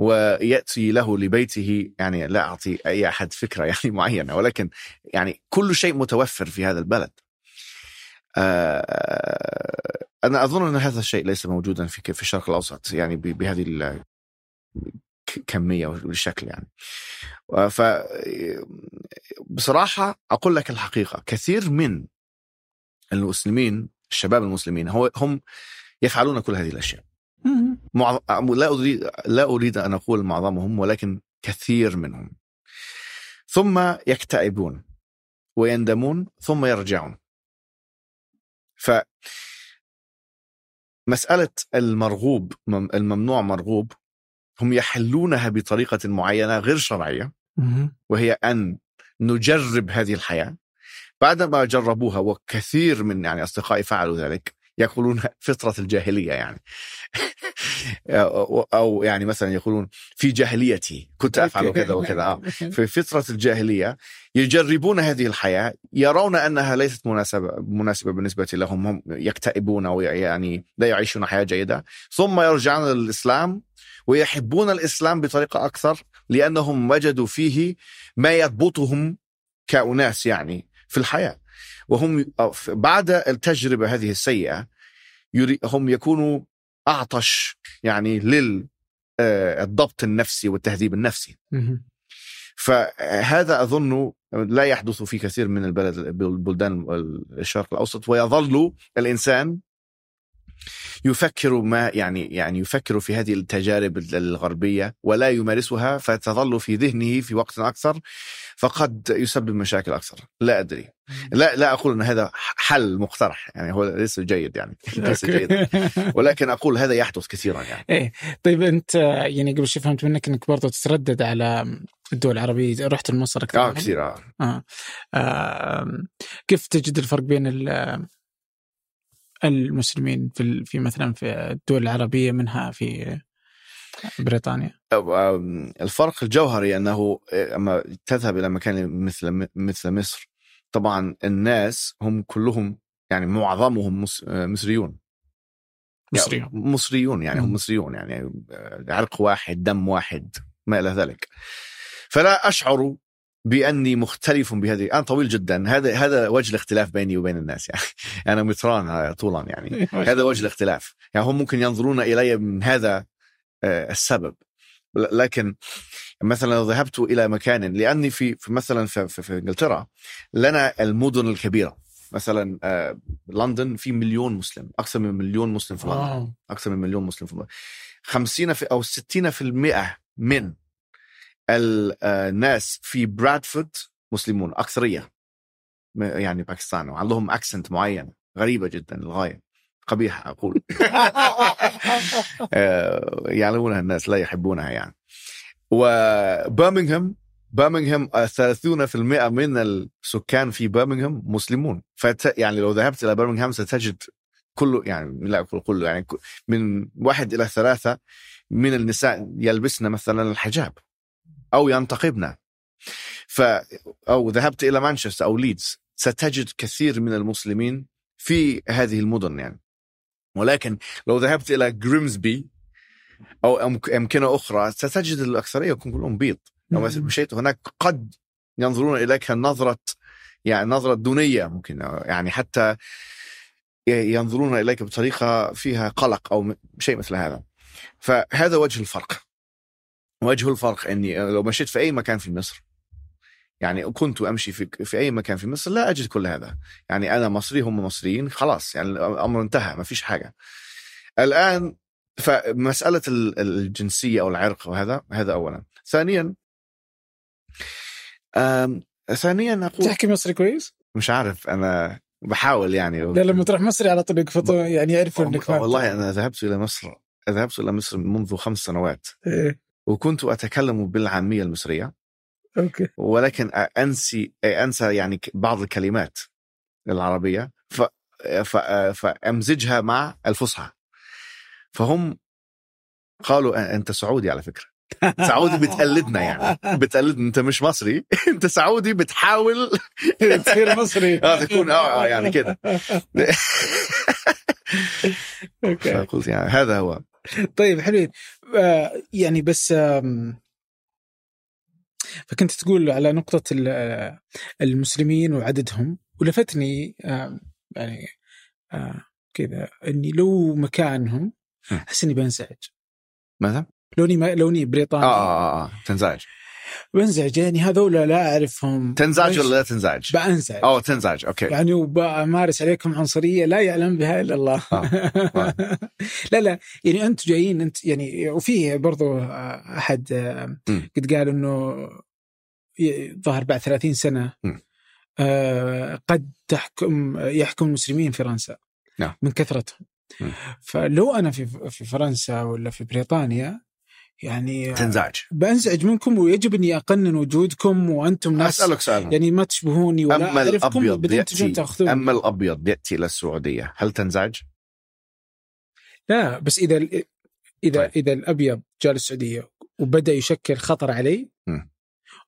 ويأتي له لبيته يعني لا أعطي أي أحد فكرة يعني معينة ولكن يعني كل شيء متوفر في هذا البلد. آه، أنا أظن أن هذا الشيء ليس موجودا في في الشرق الأوسط يعني بهذه ال- كمية والشكل يعني. ف بصراحة أقول لك الحقيقة كثير من المسلمين الشباب المسلمين هو هم يفعلون كل هذه الأشياء مهم. معظ... لا اريد لا أريد أن أقول معظمهم ولكن كثير منهم ثم يكتئبون ويندمون ثم يرجعون ف مسألة المرغوب مم- الممنوع مرغوب هم يحلونها بطريقة معينة غير شرعية. وهي أن نجرب هذه الحياة بعدما جربوها وكثير من يعني أصدقائي فعلوا ذلك يقولون فطرة الجاهلية يعني أو- يعني مثلا يقولون في جاهليتي كنت أفعل. كذا وكذا آه. في فترة الجاهلية يجربون هذه الحياة يرون أنها ليست مناسبة مناسبة بالنسبة لهم هم يكتئبون أو يعني لا يعيشون حياة جيدة ثم يرجعون للإسلام ويحبون الإسلام بطريقة أكثر لأنهم وجدوا فيه ما يضبطهم كأناس يعني في الحياة وهم بعد التجربة هذه السيئة يري- هم يكونوا أعطش يعني للضبط النفسي والتهذيب النفسي. فهذا أظن لا يحدث في كثير من البلد البلدان الشرق الأوسط ويظل الإنسان يفكر ما يعني يعني يفكر في هذه التجارب الغربية ولا يمارسها فتظل في ذهنه في وقت أكثر فقد يسبب مشاكل أكثر لا أدري لا لا أقول إن هذا حل مقترح يعني هو ليس جيد يعني ليس جيد. ولكن أقول هذا يحدث كثيرا يعني إيه طيب أنت يعني قبل شوي فهمت منك إنك برضو تتردد على الدول العربية رحت لمصر أكثر آه من- كثير آه. آه. آه. كيف تجد الفرق بين ال- المسلمين في في مثلا في الدول العربية منها في بريطانيا. الفرق الجوهري أنه أما تذهب إلى مكان مثل مثل مصر طبعا الناس هم كلهم يعني معظمهم مصريون مصريون. يعني مصريون. يعني هم. مصريون يعني عرق واحد دم واحد ما إلى ذلك. فلا أشعر بأني مختلف بهذه أنا طويل جدا. هذا هذا وجه الاختلاف بيني وبين الناس يعني. أنا متران طولا يعني. هذا وجه الاختلاف. يعني هم ممكن ينظرون إلي من هذا آه، السبب. لكن مثلا لو ذهبت إلى مكان لأني في, مثلا في, في, في إنجلترا لنا المدن الكبيرة. مثلا آه، لندن في مليون مسلم. أكثر من مليون مسلم في لندن. أكثر من مليون مسلم في لندن. 50 في أو 60% في المئة من الناس في برادفورد مسلمون أكثرية م- يعني باكستان وعندهم accent معين غريبة جدا للغايه قبيحة أقول. آه، يعلمونها الناس لا يحبونها يعني. وبرمنغهام برمنغهام آه، 30% من السكان في برمنغهام مسلمون. فت يعني لو ذهبت إلى برمنغهام ستجد كله يعني لا أقول كله يعني من واحد إلى ثلاثة من النساء يلبسن مثلا الحجاب. أو ينتقبن ف أو ذهبت إلى مانشستر أو ليدز ستجد كثير من المسلمين في هذه المدن يعني. ولكن لو ذهبت إلى جريمسبي أو أمك- أمكنة أخرى ستجد الأكثرية يكون كلهم بيض. لو. مشيت هناك قد ينظرون إليك نظره يعني نظرة دونية ممكن يعني حتى ينظرون إليك بطريقة فيها قلق م- شيء مثل هذا. فهذا وجه الفرق. وجه الفرق إني لو مشيت في أي مكان في مصر يعني كنت أمشي في في أي مكان في مصر لا أجد كل هذا يعني أنا مصري هم مصريين خلاص يعني الأمر انتهى ما فيش حاجة الآن فمسألة ال- الجنسية أو العرق وهذا هذا اولا ثانيا ثانيا أقول تحكي مصري كويس؟ مش عارف أنا بحاول يعني لا لما تروح مصري على طول يقفطوا يعني يعرفوا إنك. والله أنا ذهبت إلى مصر ذهبت إلى مصر منذ خمس سنوات إيه. وكنت أتكلم بالعامية المصرية. okay. ولكن أنسي أنسى يعني بعض الكلمات العربية. ف... ف... فامزجها مع الفصحى. فهم قالوا أ- أنت سعودي على فكرة. سعودي بتقلدنا يعني. بتقلدنا. أنت مش مصري. أنت سعودي بتحاول تصير مصري. آه تكون آه آه، يعني كده. okay. فقلت يعني هذا هو. طيب حلوين آه، يعني بس فكنت تقول على نقطة آه، المسلمين وعددهم ولفتني يعني آه، كذا إني لو مكانهم. أحس إني بنزعج ماذا؟ لوني ما لوني آه بريطاني آه آه, آه. تنزعج بنزعج يعني هذول لا أعرفهم تنزعج؟ ولا لا تنزعج؟ بنزعج آه تنزعج أوكي يعني وبمارس عليكم عنصرية لا يعلم بها إلا الله آه. آه. لا لا يعني أنتم جايين أنت يعني وفي برضو أحد آه،. قد قال إنه ظهر بعد 30 سنة. آه، قد تحكم يحكم المسلمين فرنسا نعم. من كثرتهم. فلو أنا في في فرنسا ولا في بريطانيا يعني تنزعج بنزعج منكم ويجب أني أقنن وجودكم وأنتم ناس أسألك سؤال يعني ما تشبهوني ولا أما الأبيض ياتي أما الأبيض يأتي إلى السعودية هل تنزعج؟ لا بس إذا إذا طيب. إذا الأبيض جاء للسعودية وبدأ يشكل خطر علي مم.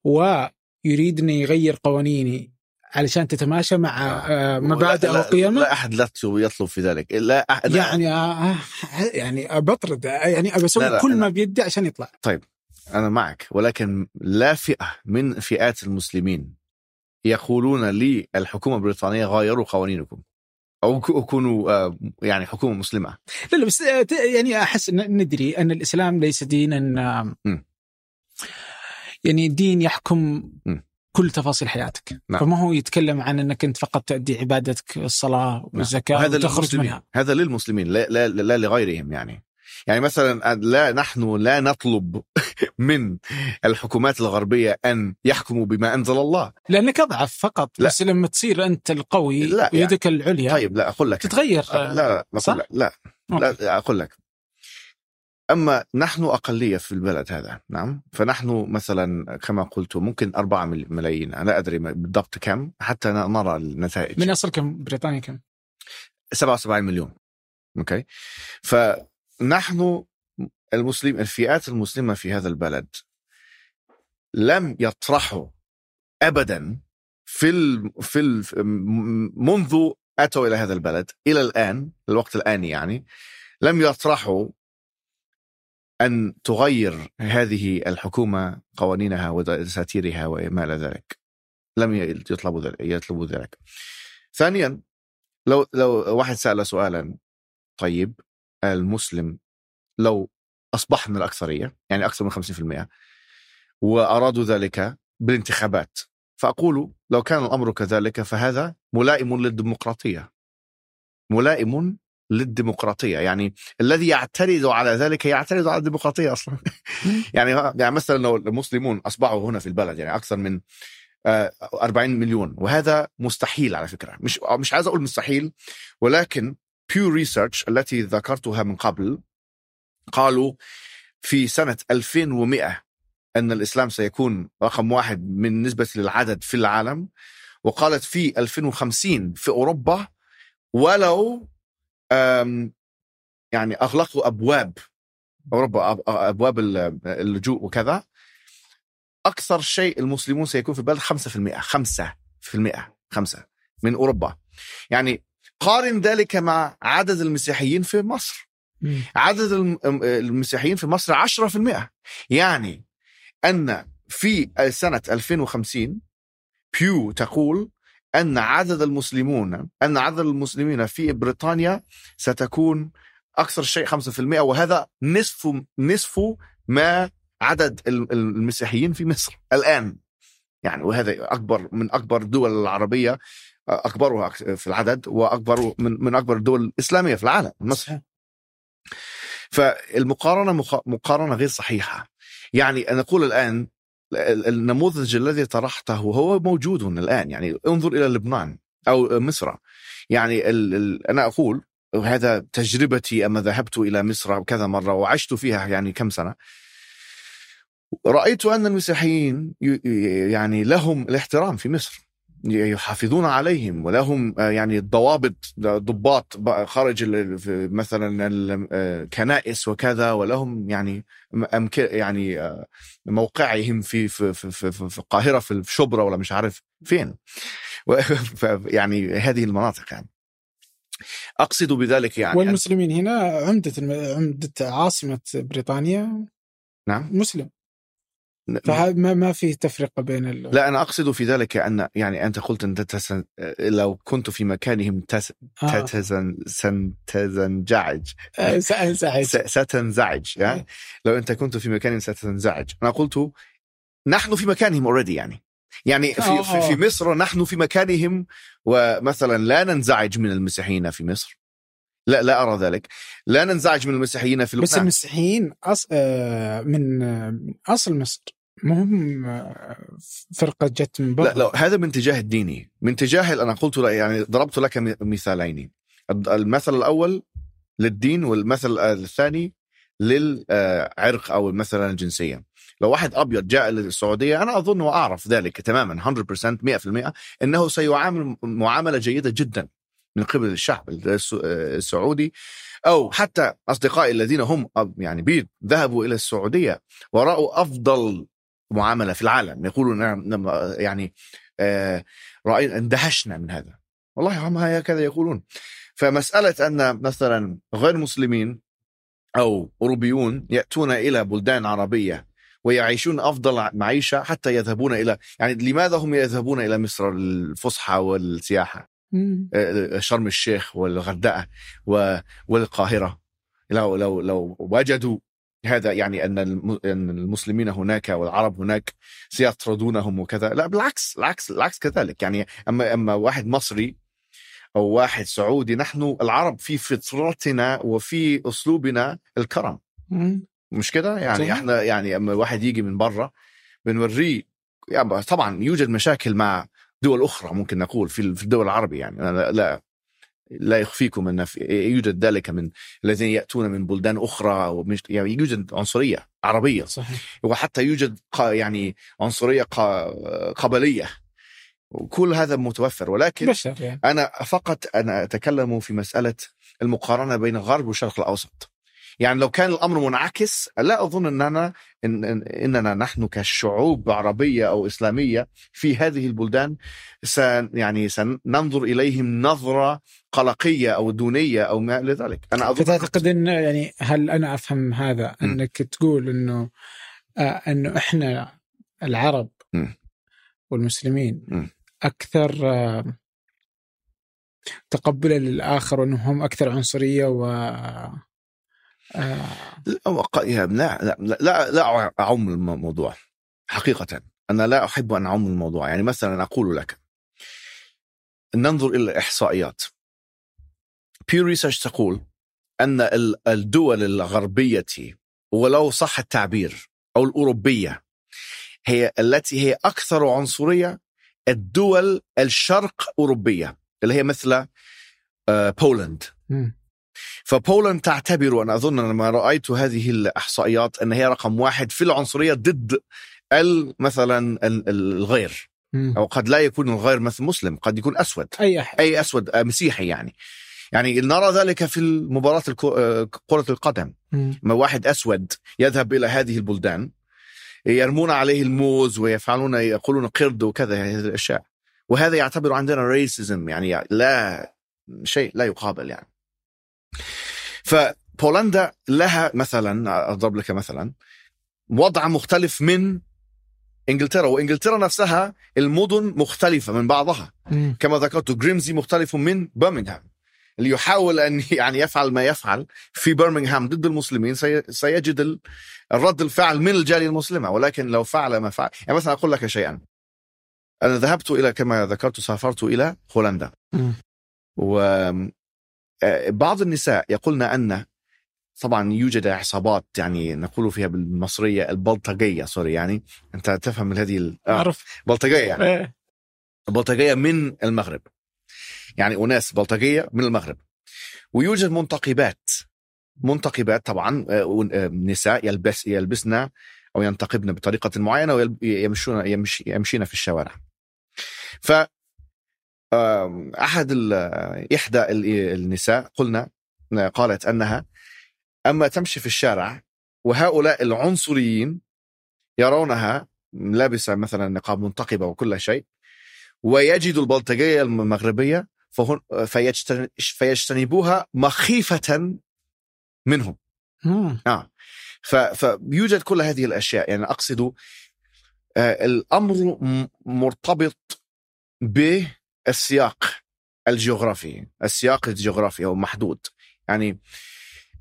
ويريد انه يغير قوانيني علشان تتماشى مع آه. آه. مبادئ وقيمه لا أحد لا يطلب- في ذلك لا أحد يعني آه يعني بطرد يعني لا، كل. ما بيدي عشان يطلع أنا معك ولكن لا فئة من فئات المسلمين يقولون لي الحكومة البريطانية غيروا قوانينكم أو كونوا آه، يعني حكومة مسلمة لا لا بس آه، يعني أحس ندري أن الإسلام ليس دينا آه،. يعني دين يحكم مم. كل تفاصيل حياتك. نعم. فما هو يتكلم عن إنك أنت فقط تؤدي عبادتك الصلاة والزكاة وهذا وتخرج للمسلمين. منها. هذا للمسلمين لا, لا, لا لغيرهم يعني. يعني مثلا لا نحن لا نطلب من الحكومات الغربية أن يحكموا بما أنزل الله. لأنك أضعف فقط لا. بس لما تصير أنت القوي لا، يعني- ويدك العليا. طيب لا أقول لك. تتغير لا لا صح؟ أقول لك. لا لا, لا أقول لك. أما نحن أقلية في البلد هذا نعم. فنحن مثلا كما قلت ممكن 4 مل- ملايين أنا لا ادري بالضبط كم حتى نرى النتائج. من أصل كم؟ بريطانيا كم؟ 77 مليون. أوكي؟ فنحن المسلم الفئات المسلمة في هذا البلد لم يطرحوا ابدا في ال في ال منذ أتوا إلى هذا البلد إلى الآن الوقت الآني يعني لم يطرحوا أن تغير هذه الحكومة قوانينها ودساتيرها وما إلى ذلك. لم يطلبوا ذلك يطلبوا ذلك. ثانيا لو لو واحد سأل سؤالا طيب المسلم لو أصبح من الأكثرية يعني أكثر من 50% وأرادوا ذلك بالانتخابات فأقول لو كان الأمر كذلك فهذا ملائم للديمقراطية. ملائم للديمقراطية. يعني الذي يعترض على ذلك يعترض على الديمقراطية أصلا. يعني يعني مثلا لو المسلمون أصبحوا هنا في البلد يعني أكثر من آه، 40 مليون وهذا مستحيل على فكرة. مش مش عايز أقول مستحيل ولكن بيو ريسيرش التي ذكرتها من قبل قالوا في سنة 2100 أن الإسلام سيكون رقم واحد من نسبة للعدد في العالم وقالت في 2050 في أوروبا ولو يعني أغلقوا أبواب أوروبا أبواب ال- اللجوء وكذا. أكثر شيء المسلمون سيكون في البلد 5% 5% 5 من أوروبا. يعني قارن ذلك مع عدد المسيحيين في مصر. عدد الم- المسيحيين في مصر 10% يعني أن في سنة 2050 بيو تقول أن عدد المسلمون أن عدد المسلمين في بريطانيا ستكون أكثر شيء 5% وهذا نصف نصف ما عدد المسيحيين في مصر الآن. يعني وهذا أكبر من أكبر الدول العربية أكبرها في العدد وأكبر من من أكبر الدول الإسلامية في العالم مصر. فالمقارنة مقارنة غير صحيحة. يعني نقول الآن النموذج الذي طرحته هو موجود الآن يعني انظر إلى لبنان أو مصر. يعني ال ال أنا أقول وهذا تجربتي أما ذهبت إلى مصر كذا مرة وعشت فيها يعني كم سنة. رأيت أن المسيحيين يعني لهم الاحترام في مصر. يحافظون عليهم ولهم آه، يعني ضوابط ضباط خارج مثلا الكنائس وكذا ولهم يعني يعني آه، موقعهم في في في في, في القاهرة في شبرا ولا مش عارف فين. يعني هذه المناطق يعني. أقصد بذلك يعني والمسلمين هنا عمدة عمدة عاصمة بريطانيا نعم. مسلم. فما ما في تفرقة بين ال... لا أنا أقصد في ذلك أن يعني أنت قلت أن تتسن... لو كنت في مكانهم تس... آه. تتزن... ستنزعج. آه، سانزعج ستنزعج يعني لو أنت كنت في مكانهم ستنزعج. أنا قلت نحن في مكانهم already يعني. يعني في, آه. في في مصر نحن في مكانهم ومثلا لا ننزعج من المسيحيين في مصر. لا لا أرى ذلك. لا ننزعج من المسيحيين في لبنان. بس المسيحيين أص... آه، من أصل مصر. مهم فرقة جت من برا. لا لا هذا من اتجاه الديني. من اتجاه أنا قلت يعني ضربت لك مثالين. المثل الأول للدين والمثل الثاني للعرق أو مثلا الجنسية. لو واحد أبيض جاء للسعودية أنا أظن وأعرف ذلك تماما 100% 100% أنه سيعامل معاملة جيدة جدا من قبل الشعب السعودي. أو حتى أصدقائي الذين هم يعني بيض ذهبوا إلى السعودية ورأوا أفضل معاملة في العالم يقولون نعم يعني آه راينا اندهشنا من هذا. والله هم هكذا يقولون. فمسألة أن مثلا غير مسلمين أو أوروبيون يأتون إلى بلدان عربية ويعيشون أفضل معيشة حتى يذهبون إلى يعني لماذا هم يذهبون إلى مصر للفسحه والسياحة؟ آه، شرم الشيخ والغردقة والقاهرة. لو لو لو وجدوا هذا يعني أن المسلمين هناك والعرب هناك سيطردونهم وكذا. لا بالعكس العكس العكس كذلك. يعني أما أما واحد مصري أو واحد سعودي نحن العرب في فطرتنا وفي أسلوبنا الكرم. مش كده؟ يعني إحنا يعني أما واحد يجي من برا بنوريه يعني طبعا يوجد مشاكل مع دول أخرى ممكن نقول في الدول العربية يعني. لا, لا. لا يخفيكم ان يوجد ذلك من الذين يأتون من بلدان أخرى ومش يعني يوجد عنصرية عربية. صحيح. وحتى يوجد يعني عنصرية قبلية. وكل هذا متوفر. ولكن بشر يعني. أنا فقط أنا أتكلم في مسألة المقارنة بين الغرب والشرق الأوسط. يعني لو كان الأمر منعكس لا أظن اننا إن إننا نحن كشعوب عربية أو إسلامية في هذه البلدان سن يعني سننظر إليهم نظرة قلقية أو دونية أو ما إلى ذلك أنا أظن فتعتقد إن يعني هل أنا أفهم هذا أنك م. تقول إنه آه إنه إحنا العرب م. والمسلمين م. أكثر آه تقبلا للآخر وإنهم أكثر عنصرية و آه. لا لا لا لا أعم الموضوع حقيقة. أنا لا أحب أن أعم الموضوع. يعني مثلا أقول لك ننظر إلى الإحصائيات. بيو ريسيرش تقول أن الدول الغربية ولو صح التعبير أو الأوروبية هي التي هي أكثر عنصرية الدول الشرق أوروبية اللي هي مثل بولند فبولند تعتبر أنا أظن لما رأيت هذه الإحصائيات أن هي رقم واحد في العنصرية ضد مثلا الغير. أو قد لا يكون الغير مثل مسلم قد يكون أسود. أي أحد. أي أسود آه، مسيحي يعني. يعني نرى ذلك في مباراة آه، كرة القدم. ما واحد أسود يذهب إلى هذه البلدان يرمون عليه الموز ويفعلون يقولون قرد وكذا هذه الأشياء. وهذا يعتبر عندنا ريسيزم يعني لا شيء لا يقابل يعني. فبولندا لها مثلا أضرب لك مثلا وضع مختلف من إنجلترا وإنجلترا نفسها المدن مختلفة من بعضها. مم. كما ذكرت جريمزي مختلف من برمنغهام. اللي يحاول أن يعني يفعل ما يفعل في برمنغهام ضد المسلمين سي- سيجد ال- الرد الفعل من الجالية المسلمة. ولكن لو فعل ما فعل يعني مثلا أقول لك شيئا. أنا ذهبت إلى كما ذكرت سافرت إلى هولندا. مم. وبعض النساء يقولن أن طبعا يوجد عصابات يعني نقول فيها بالمصرية البلطجية sorry يعني أنت تفهم هذه آه، أعرف. بلطجية يعني. إيه. بلطجية من المغرب. يعني أناس بلطجية من المغرب. ويوجد منتقبات. منتقبات طبعا آه، آه، نساء يلبس يلبسن أو ينتقبن بطريقة معينة ويمشون يمشي يمشين في الشوارع. ف أحد إحدى ال- النساء قلنا قالت أنها أما تمشي في الشارع وهؤلاء العنصريين يرونها لابسه مثلا نقاب منتقبة وكل شيء ويجدوا البلطجية المغربية فهن فيجتن- فيجتنبوها مخيفة منهم. مم. آه. ف- فيوجد كل هذه الأشياء. يعني أقصد آه، الأمر مرتبط بالسياق الجغرافي السياق الجغرافي هو محدود. يعني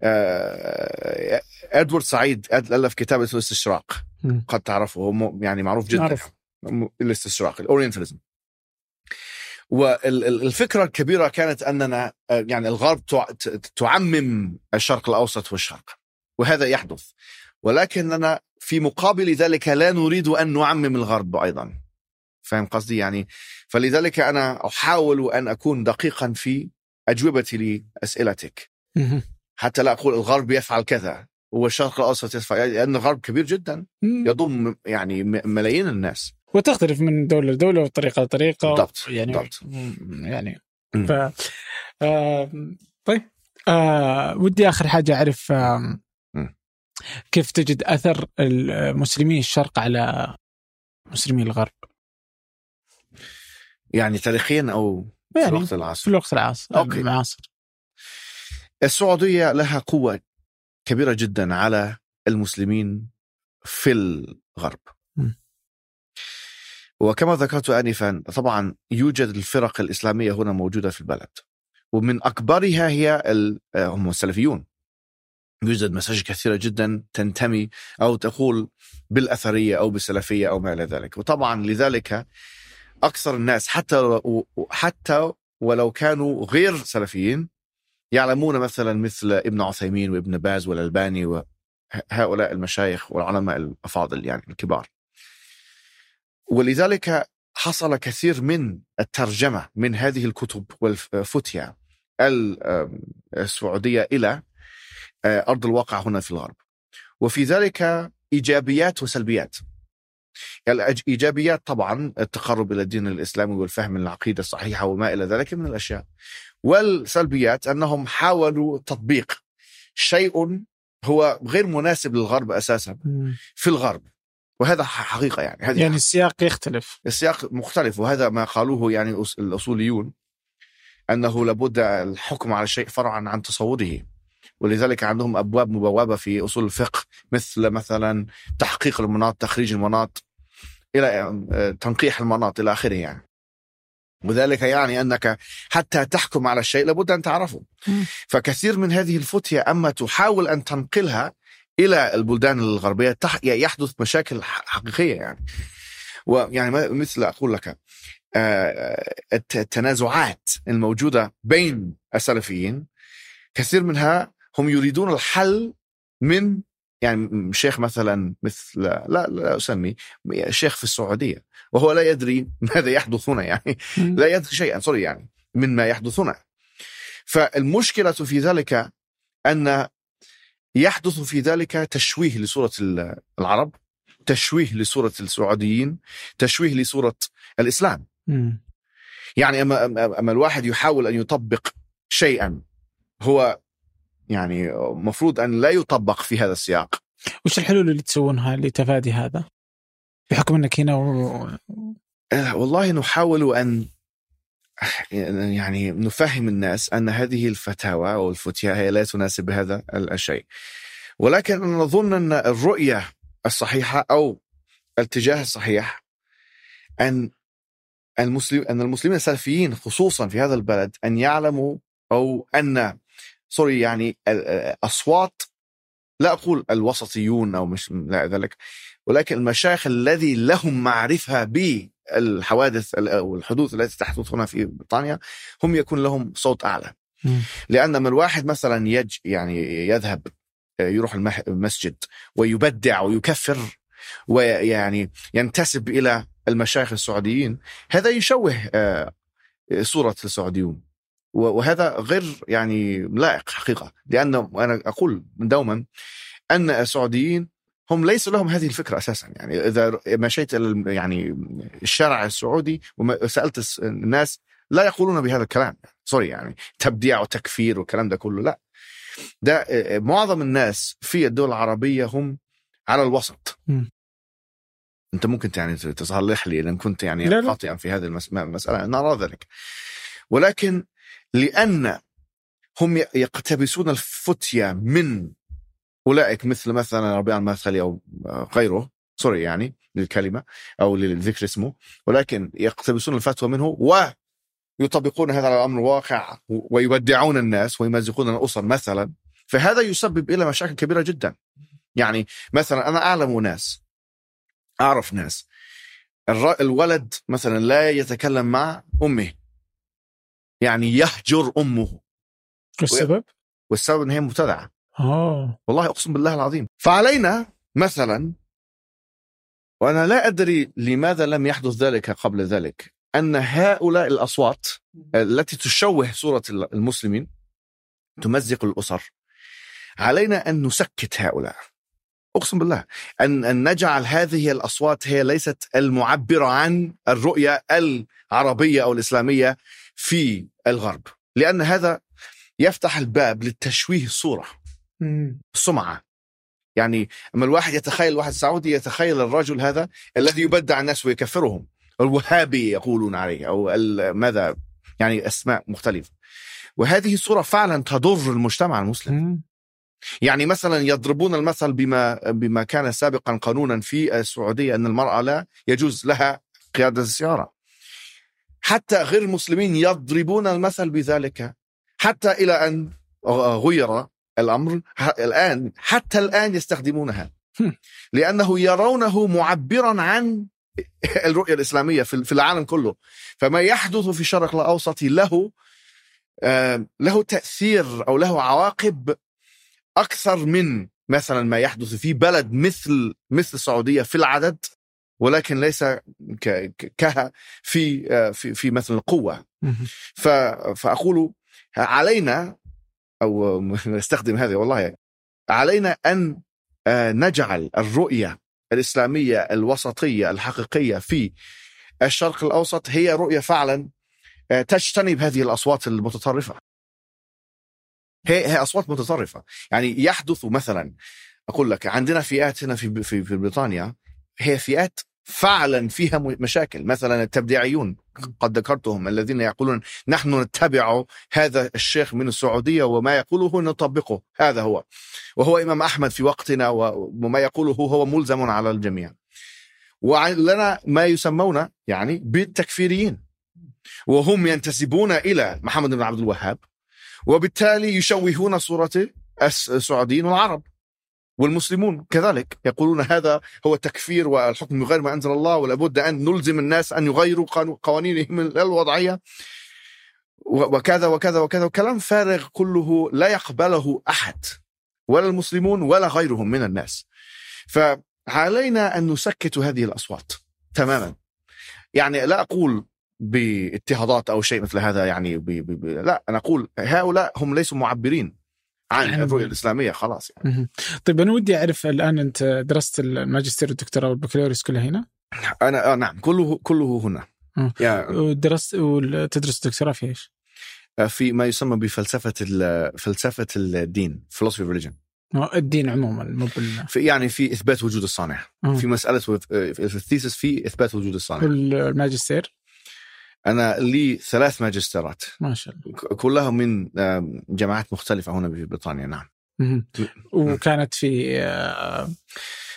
آه، إدوارد سعيد ألف كتاب اسمه الاستشراق. قد تعرفه هو يعني معروف جدا. م- الاستشراق الأورينتاليزم. والفكرة الكبيرة كانت أننا آه، يعني الغرب تعمم الشرق الأوسط والشرق وهذا يحدث. ولكننا في مقابل ذلك لا نريد أن نعمم الغرب أيضا. فاهم قصدي؟ يعني فلذلك أنا أحاول أن أكون دقيقا في أجوبتي لأسئلتك. حتى لا أقول الغرب يفعل كذا. والشرق الأوسط يفعل لأن الغرب كبير جدا. يضم يعني ملايين الناس. وتختلف من دولة لدولة وطريقة لطريقة. بالضبط، يعني بالضبط. يعني. ف آه... طيب. آه... ودي آخر حاجة أعرف آه... كيف تجد أثر المسلمين الشرق على مسلمي الغرب؟ يعني تاريخيا أو في يعني الوقت في العصر الوقت العصر okay. المعاصر السعودية لها قوة كبيرة جدا على المسلمين في الغرب. م. وكما ذكرت انفا طبعا يوجد الفرق الإسلامية هنا موجودة في البلد. ومن أكبرها هي ال- هم السلفيون. يوجد مساجد كثيرة جدا تنتمي أو تقول بالأثرية أو بالسلفية أو ما إلى ذلك. وطبعا لذلك أكثر الناس حتى حتى ولو كانوا غير سلفيين يعلمون مثلا مثل ابن عثيمين وابن باز والألباني وهؤلاء المشايخ والعلماء الأفاضل يعني الكبار. ولذلك حصل كثير من الترجمة من هذه الكتب والفتيا ال- السعودية إلى أرض الواقع هنا في الغرب. وفي ذلك إيجابيات وسلبيات. الايجابيات طبعا التقرب إلى الدين الإسلامي والفهم العقيدة الصحيحة وما إلى ذلك من الأشياء. والسلبيات أنهم حاولوا تطبيق شيء هو غير مناسب للغرب أساسا. في الغرب. وهذا حقيقة يعني. هذه يعني السياق يختلف. السياق مختلف وهذا ما قالوه يعني الأصوليون أنه لابد الحكم على الشيء فرعا عن تصوره. ولذلك عندهم أبواب مبوابه في أصول الفقه مثل مثلا تحقيق المناط تخريج المناط. إلى آه، تنقيح المناط إلى آخره يعني. وذلك يعني أنك حتى تحكم على الشيء لابد أن تعرفه. فكثير من هذه الفتية أما تحاول أن تنقلها إلى البلدان الغربية يحدث مشاكل حقيقية يعني. ويعني مثل أقول لك آه، الت- التنازعات الموجودة بين السلفيين كثير منها هم يريدون الحل من يعني شيخ مثلا مثل لا لا اسمي شيخ في السعودية وهو لا يدري ماذا يحدث هنا يعني. لا يدري شيئا سوري يعني مما يحدث هنا فالمشكلة في ذلك أن يحدث في تشويه تشويه لصوره ال- العرب تشويه لصوره السعوديين تشويه لصوره الإسلام. يعني أما أما الواحد يحاول أن يطبق شيئا هو يعني مفروض أن لا يطبق في هذا السياق وش الحلول اللي تسوونها لتفادي هذا؟ بحكم إنك هنا و... آه، والله نحاول أن يعني نفهم الناس أن هذه الفتاوى أو الفتيا هي لا تناسب هذا الشيء ولكن أنا نظن أن الرؤية الصحيحة أو الاتجاه الصحيح أن المسلم أن المسلمين السلفيين خصوصا في هذا البلد أن يعلموا أو أن سوري يعني أصوات لا أقول الوسطيون أو مش لا ذلك ولكن المشايخ الذي لهم معرفة بالحوادث أو الحدوث التي تحدث هنا في بريطانيا هم يكون لهم صوت أعلى. لأن من الواحد مثلا يج يعني يذهب يروح المسجد ويبدع ويكفر ويعني ينتسب إلى المشايخ السعوديين هذا يشوه آه، صورة السعوديون. وهذا غير يعني لائق حقيقة لأنه أنا أقول دوما أن السعوديين هم ليس لهم هذه الفكرة أساسا. يعني إذا مشيت إلى يعني الشارع السعودي وسألت الناس لا يقولون بهذا الكلام. sorry يعني تبديع وتكفير والكلام ده كله لا. ده معظم الناس في الدول العربية هم على الوسط. م. أنت ممكن يعني تصلح لي إن كنت يعني خاطئا في هذه المسألة. نرى ذلك. ولكن لأن هم يقتبسون الفتية من أولئك مثل مثلا ربيع المدخلي أو غيره sorry يعني للكلمة أو للذكر اسمه ولكن يقتبسون الفتوى منه ويطبقون هذا على الامر الواقع ويودعون الناس ويمزقون الأسر مثلا. فهذا يسبب إلى مشاكل كبيرة جدا. يعني مثلا أنا أعلم ناس أعرف ناس الولد مثلا لا يتكلم مع أمه. يعني يهجر أمه. والسبب؟ والسبب إن هي مبتدعة. آه. والله أقسم بالله العظيم. فعلينا مثلا وأنا لا أدري لماذا لم يحدث ذلك قبل ذلك أن هؤلاء الأصوات التي تشوه صورة المسلمين تمزق الأسر. علينا أن نسكت هؤلاء. أقسم بالله. أن أن نجعل هذه الأصوات هي ليست المعبره عن الرؤية العربية أو الإسلامية في الغرب لأن هذا يفتح الباب للتشويه الصورة السمعه يعني أما الواحد يتخيل واحد سعودي يتخيل الرجل هذا الذي يبدع الناس ويكفرهم. الوهابي يقولون عليه أو ماذا؟ يعني أسماء مختلفة. وهذه الصورة فعلا تضر المجتمع المسلم. يعني مثلا يضربون المثل بما بما كان سابقا قانونا في السعودية أن المرأة لا يجوز لها قيادة السيارة. حتى غير المسلمين يضربون المثل بذلك. حتى إلى أن غير الأمر الآن حتى الآن يستخدمونها. لأنه يرونه معبرا عن الرؤية الإسلامية في العالم كله. فما يحدث في الشرق الأوسط له له تأثير أو له عواقب أكثر من مثلا ما يحدث في بلد مثل مثل السعودية في العدد. ولكن ليس ك في في في مثل القوة. فأقول علينا أو نستخدم هذه والله. علينا أن آه، نجعل الرؤية الإسلامية الوسطية الحقيقية في الشرق الأوسط هي رؤية فعلا آه، تجتنب هذه الأصوات المتطرفة. هي هي أصوات متطرفة. يعني يحدث مثلا أقول لك عندنا فئات هنا في في, في بريطانيا هي فئات فعلا فيها مشاكل. مثلا التبديعيون قد ذكرتهم الذين يقولون نحن نتبع هذا الشيخ من السعودية وما يقوله نطبقه. هذا هو. وهو إمام أحمد في وقتنا وما يقوله هو ملزم على الجميع. ولنا ما يسمون يعني بالتكفيريين. وهم ينتسبون إلى محمد بن عبد الوهاب وبالتالي يشوهون صورة السعوديين والعرب. والمسلمون كذلك يقولون هذا هو تكفير والحكم بغير ما أنزل الله ولابد أن نلزم الناس أن يغيروا قوانينهم الوضعية. وكذا وكذا وكذا وكلام فارغ كله لا يقبله أحد ولا المسلمون ولا غيرهم من الناس. فعلينا أن نسكت هذه الأصوات تماما. يعني لا أقول باضطهادات أو شيء مثل هذا يعني بي بي بي لا أنا أقول هؤلاء هم ليسوا معبرين. عن الرؤيه الإسلامية خلاص يعني. طيب أنا ودي أعرف الآن أنت درست الماجستير والدكتوراه والبكالوريوس كلها هنا؟ أنا آه نعم. كله كله هنا. يعني ودرست وتدرس الدكتوراه في إيش؟ آه، في ما يسمى بفلسفة فلسفة الدين philosophy of religion. الدين عموما مو بال... في يعني في إثبات وجود الصانع. في مسألة في الثيسس في إثبات وجود الصانع. والماجستير أنا لي ثلاث ماجستيرات. ما شاء الله. كلها من جامعات مختلفة هنا في بريطانيا نعم. وكانت في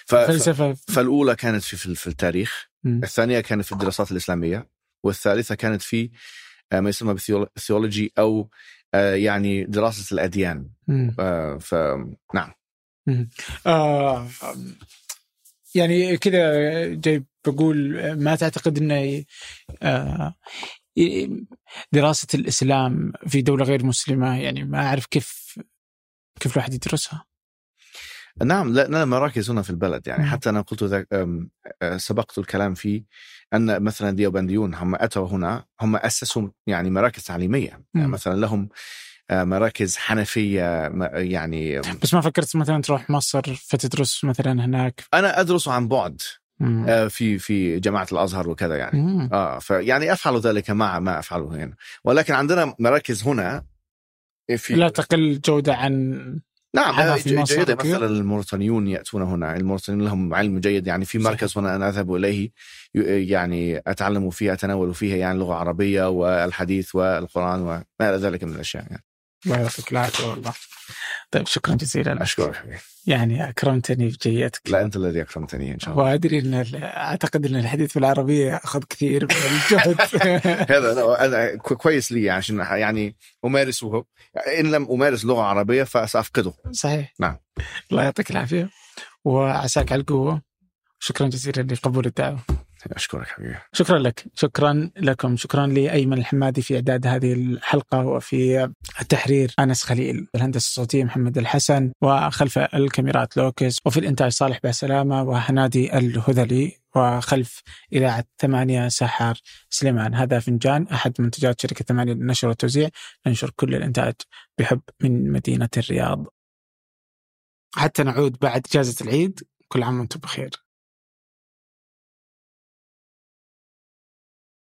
ف... فلسفة. فالأولى كانت في في التاريخ. الثانية كانت في الدراسات الإسلامية. والثالثة كانت في آه، ما يسمى بالثيولوجي أو آه، يعني دراسة الأديان. فنعم آه يعني كذا جاي بقول ما تعتقد إنه آه دراسة الإسلام في دولة غير مسلمة يعني ما أعرف كيف كيف الواحد يدرسها نعم لا لنا مراكز هنا في البلد يعني. حتى أنا قلت ذاك أه، سبقت الكلام فيه أن مثلا ديوبنديون هم أتوا هنا هم أسسوا يعني مراكز تعليمية يعني. مثلا لهم مراكز حنفية يعني بس ما فكرت مثلا تروح مصر فتدرس مثلا هناك أنا أدرس عن بعد مم. أه، في في جامعة الأزهر وكذا يعني مم. آه فيعني أفعل ذلك مع ما أفعله هنا ولكن عندنا مراكز هنا في لا تقل جودة عن نعم مصر جيدة؟ مثلا الموريتانيون يأتون هنا الموريتانيون لهم علم جيد يعني في صحيح. مركز هنا أنا أذهب إليه يعني أتعلم فيه أتناول فيها يعني لغة عربية والحديث والقرآن وما إلى ذلك من الأشياء يعني. الله يعطيك العافية والله. طيب شكرا جزيلا. أشكرك حبيبي. يعني أكرمتني بجيتك لا أنت الذي أكرمتني إن شاء الله. وأدري أن ال- أعتقد أن الحديث بالعربية أخذ كثير من الجهد. هذا كو- كويس لي عشان يعني أمارسه. إن لم أمارس لغة عربية فسأفقده. صحيح. نعم. الله يعطيك العافية. وعساك على القوة. شكرا جزيلا لقبول الدعوة. أشكرك حبيبي. شكرا لك. شكرا لكم. شكرا لأيمن الحمادي في إعداد هذه الحلقة وفي التحرير. أنس خليل الهندسة الصوتية محمد الحسن وخلف الكاميرات لوكس وفي الإنتاج صالح بسلامة وهنادي الهذلي وخلف إذاعة ثمانية سحر سليمان. هذا فنجان أحد منتجات شركة ثمانية للنشر والتوزيع ننشر كل الإنتاج بحب من مدينة الرياض. حتى نعود بعد إجازة العيد. كل عام وأنتم بخير.